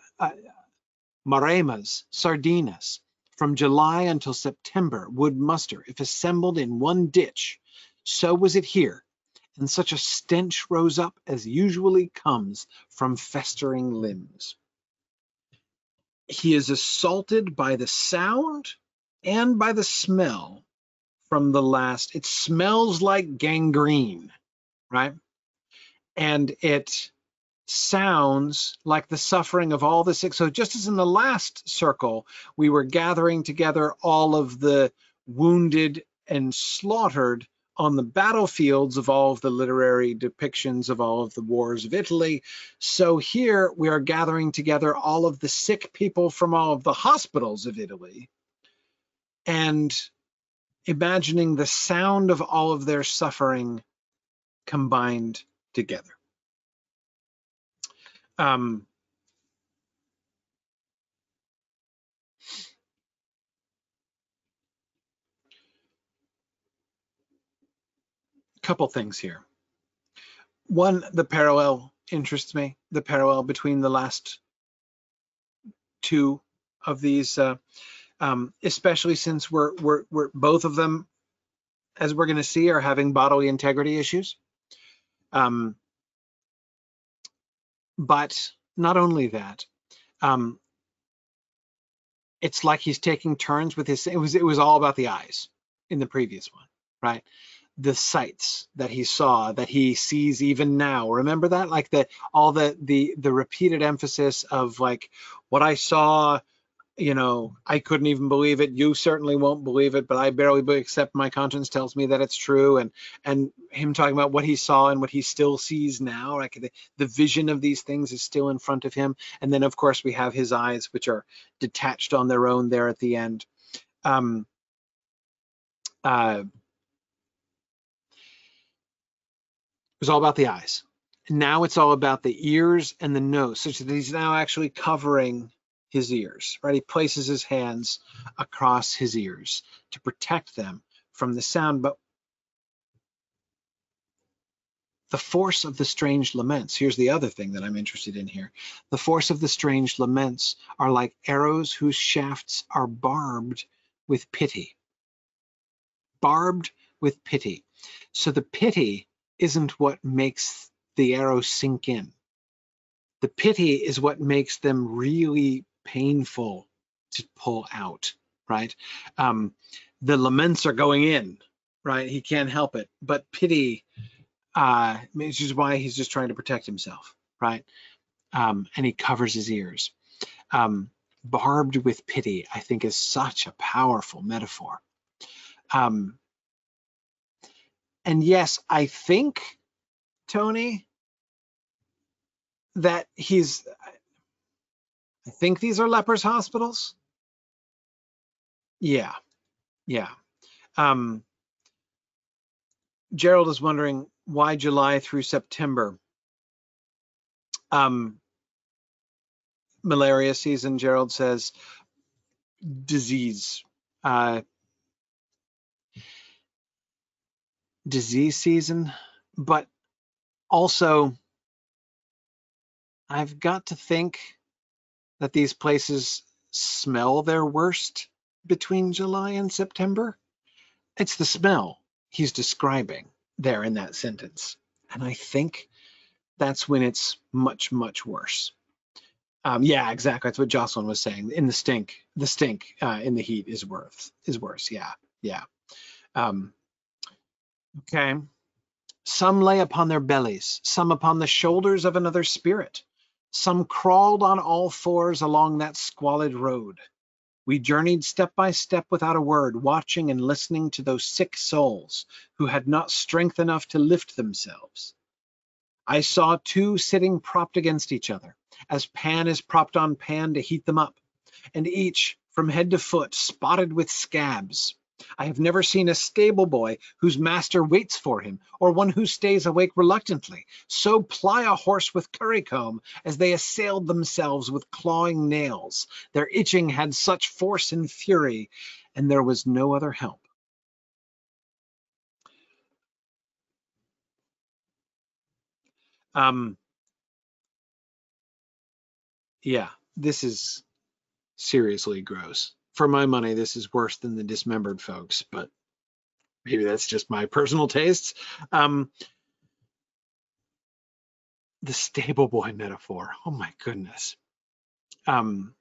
Maremma's, Sardinia's, from July until September would muster if assembled in one ditch, so was it here, and such a stench rose up as usually comes from festering limbs. He is assaulted by the sound and by the smell from the last. It smells like gangrene, right? And it sounds like the suffering of all the sick. So just as in the last circle, we were gathering together all of the wounded and slaughtered on the battlefields of all of the literary depictions of all of the wars of Italy. So here we are gathering together all of the sick people from all of the hospitals of Italy and imagining the sound of all of their suffering combined together. Um, couple things here. One, the parallel interests me, the parallel between the last two of these uh, um, especially since we're, we're, we're both of them, as we're going to see, are having bodily integrity issues. Um, but not only that, um, it's like he's taking turns with his. It was it was all about the eyes in the previous one, right? The sights that he saw, that he sees even now. Remember that, like the all the the the repeated emphasis of like what I saw you know, I couldn't even believe it. You certainly won't believe it, but I barely accept my conscience tells me that it's true. And and him talking about what he saw and what he still sees now, like the, the vision of these things is still in front of him. And then of course we have his eyes, which are detached on their own there at the end. Um, uh, it was all about the eyes. Now it's all about the ears and the nose, such that he's now actually covering his ears, right? He places his hands across his ears to protect them from the sound. But the force of the strange laments. Here's the other thing that I'm interested in here. The force of the strange laments are like arrows whose shafts are barbed with pity. Barbed with pity. So the pity isn't what makes the arrow sink in. The pity is what makes them really painful to pull out, right? Um, the laments are going in, right? He can't help it. But pity uh, which is why he's just trying to protect himself, right? Um, and he covers his ears. Um, barbed with pity, I think, is such a powerful metaphor. Um, and yes, I think, Tony, that he's, I think these are lepers hospitals. Yeah, yeah. Um, Gerald is wondering why July through September? Um, malaria season, Gerald says, disease. Uh, disease season, but also I've got to think that these places smell their worst between July and September. It's the smell he's describing there in that sentence. And I think that's when it's much, much worse. Um, yeah, exactly. That's what Jocelyn was saying. In the stink, the stink uh, in the heat is worse. Is worse. Yeah, yeah. Um, okay. Some lay upon their bellies, some upon the shoulders of another spirit. Some crawled on all fours along that squalid road. We journeyed step by step without a word, watching and listening to those sick souls who had not strength enough to lift themselves. I saw two sitting propped against each other, as pan is propped on pan to heat them up, and each, from head to foot, spotted with scabs. I have never seen a stable boy whose master waits for him, or one who stays awake reluctantly, so ply a horse with currycomb as they assailed themselves with clawing nails. Their itching had such force and fury, and there was no other help. Um, yeah, this is seriously gross for my money, this is worse than the dismembered folks, but maybe that's just my personal tastes. Um, the stable boy metaphor. Oh my goodness. Um,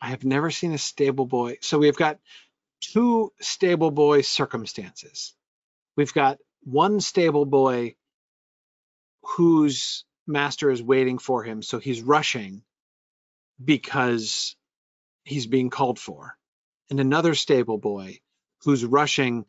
I have never seen a stable boy. So we've got two stable boy circumstances. We've got one stable boy whose master is waiting for him. So he's rushing because he's being called for, and another stable boy who's rushing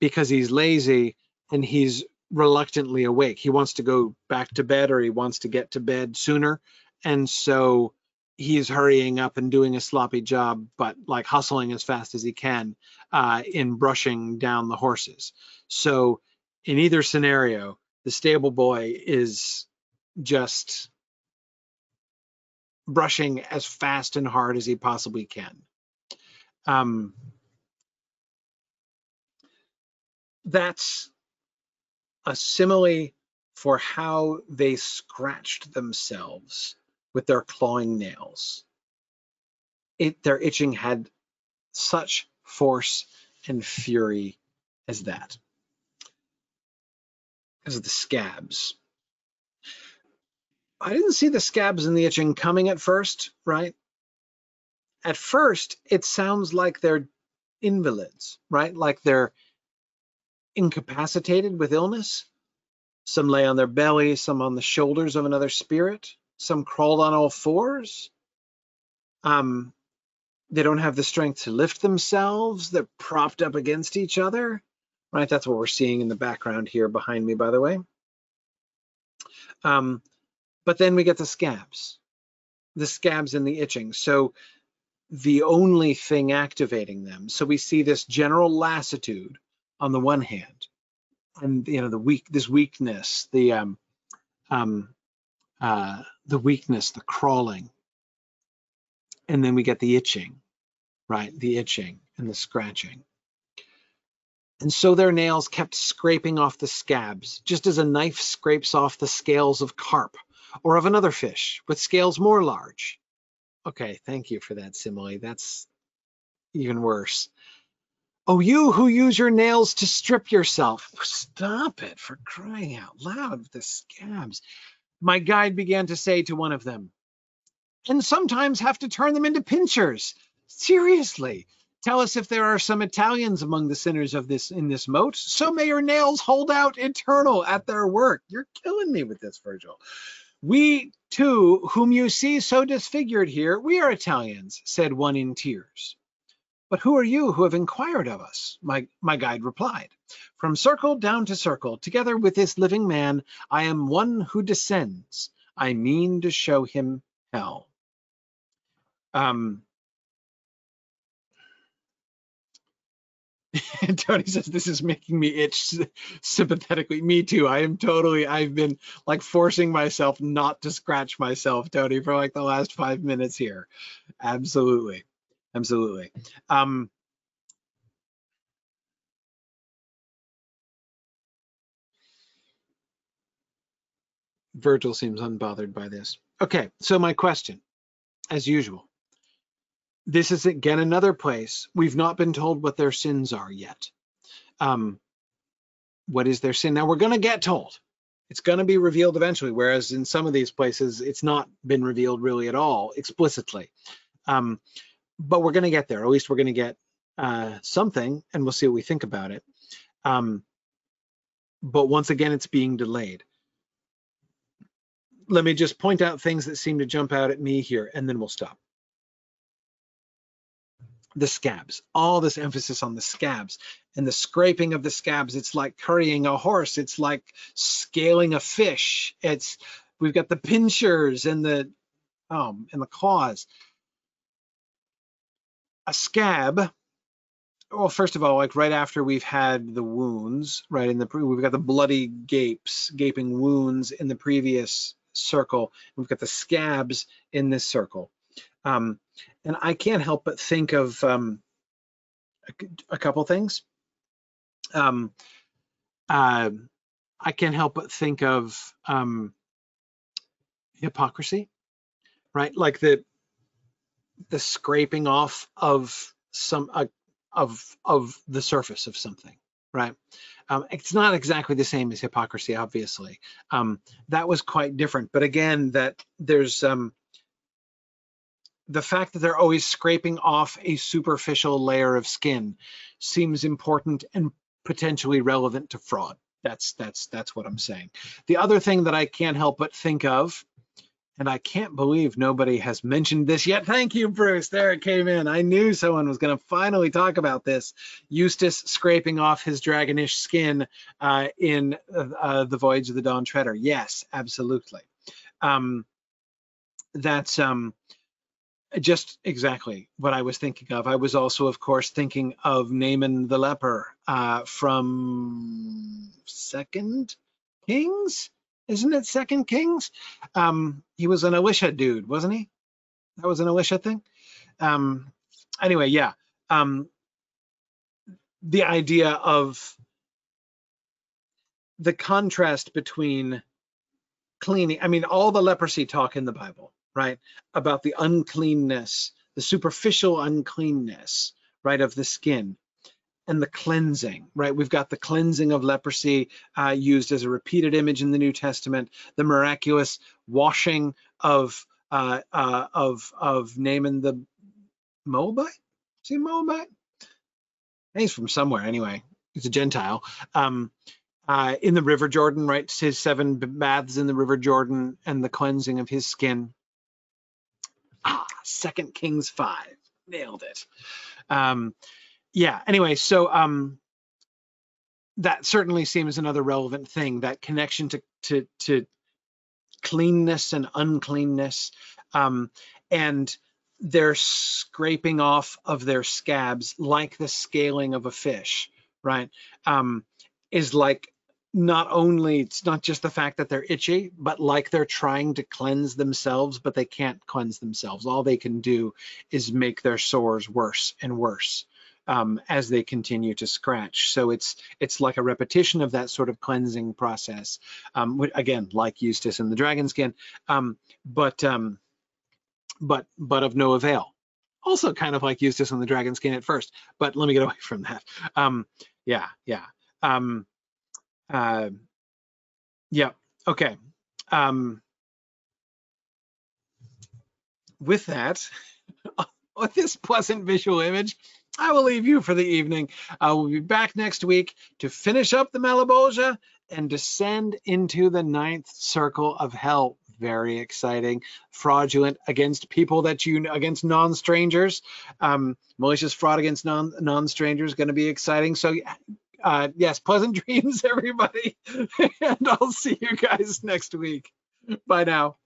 because he's lazy and he's reluctantly awake. He wants to go back to bed or he wants to get to bed sooner. And so he's hurrying up and doing a sloppy job, but like hustling as fast as he can uh, in brushing down the horses. So in either scenario, the stable boy is just brushing as fast and hard as he possibly can. Um, that's a simile for how they scratched themselves with their clawing nails. It, their itching had such force and fury as that. Because of the scabs. I didn't see the scabs and the itching coming at first, right? At first, it sounds like they're invalids, right? Like they're incapacitated with illness. Some lay on their belly, some on the shoulders of another spirit, some crawled on all fours. Um, they don't have the strength to lift themselves. They're propped up against each other, right? That's what we're seeing in the background here behind me, by the way. Um, but then we get the scabs, the scabs and the itching. So the only thing activating them. So we see this general lassitude on the one hand, and you know the weak, this weakness, the um, um, uh, the weakness, the crawling, and then we get the itching, right? The itching and the scratching. And so their nails kept scraping off the scabs, just as a knife scrapes off the scales of carp or of another fish with scales more large. Okay, thank you for that simile. That's even worse. Oh, you who use your nails to strip yourself. Stop it for crying out loud, the scabs. My guide began to say to one of them, and sometimes have to turn them into pincers. Seriously, tell us if there are some Italians among the sinners of this in this moat. So may your nails hold out eternal at their work. You're killing me with this, Virgil. We too, whom you see so disfigured here, we are Italians, said one in tears. But who are you who have inquired of us? My, my guide replied. From circle down to circle, together with this living man, I am one who descends. I mean to show him hell. Um, <laughs> Tony says this is making me itch sympathetically. Me too. I am totally. I've been like forcing myself not to scratch myself, Tony, for like the last five minutes here. Absolutely absolutely. Um, Virgil seems unbothered by this. Okay, so my question, as usual, this is again another place we've not been told what their sins are yet. Um, what is their sin? Now we're going to get told. It's going to be revealed eventually, whereas in some of these places it's not been revealed really at all explicitly. Um, but we're going to get there. At least we're going to get uh, something, and we'll see what we think about it. Um, but once again, it's being delayed. Let me just point out things that seem to jump out at me here, and then we'll stop. The scabs, all this emphasis on the scabs and the scraping of the scabs. It's like currying a horse. It's like scaling a fish. It's we've got the pinchers and the um and the claws a scab well first of all like right after we've had the wounds right in the we've got the bloody gapes gaping wounds in the previous circle we've got the scabs in this circle um, and i can't help but think of um, a, a, couple things. Um, uh, i can't help but think of um, hypocrisy right? Like the the scraping off of some uh, of of the surface of something right? Um, it's not exactly the same as hypocrisy obviously. Um, that was quite different. But again that there's um, the fact that they're always scraping off a superficial layer of skin seems important and potentially relevant to fraud that's that's that's what i'm saying the other thing that i can't help but think of and I can't believe nobody has mentioned this yet. Thank you, Bruce. There it came in. I knew someone was going to finally talk about this. Eustace scraping off his dragonish skin uh, in uh, the Voyage of the Dawn Treader. Yes, absolutely. Um, that's um, just exactly what I was thinking of. I was also, of course, thinking of Naaman the leper uh, from Second Kings isn't it Second Kings? Um, he was an Elisha dude, wasn't he? That was an Elisha thing. Um, anyway, yeah. Um, the idea of the contrast between cleaning. I mean, all the leprosy talk in the Bible, right? About the uncleanness, the superficial uncleanness, right, of the skin and the cleansing, right? We've got the cleansing of leprosy uh, used as a repeated image in the New Testament, the miraculous washing of uh, uh, of of Naaman the Moabite. Is he Moabite? He's from somewhere anyway. He's a Gentile. Um, uh, in the River Jordan, right? His seven baths in the River Jordan and the cleansing of his skin. Ah, Second Kings five, nailed it. Um, yeah anyway so um that certainly seems another relevant thing that connection to to to cleanness and uncleanness um and they're scraping off of their scabs like the scaling of a fish right um is like not only it's not just the fact that they're itchy but like they're trying to cleanse themselves but they can't cleanse themselves all they can do is make their sores worse and worse um, as they continue to scratch. So it's it's like a repetition of that sort of cleansing process. Um, again, like Eustace and the dragon skin, um, but um, but but of no avail. Also, kind of like Eustace and the dragon skin at first, but let me get away <laughs> from that. Um, yeah, yeah, um, uh, yeah. Okay. Um, with that, <laughs> with this pleasant visual image, I will leave you for the evening. I will be back next week to finish up the Malebolge and descend into the ninth circle of hell. Very exciting. Fraudulent against people that you against non-strangers. Um, malicious fraud against non non-strangers going to be exciting. So uh, yes, pleasant <laughs> dreams, everybody. <laughs> and I'll see you guys next week. Bye now.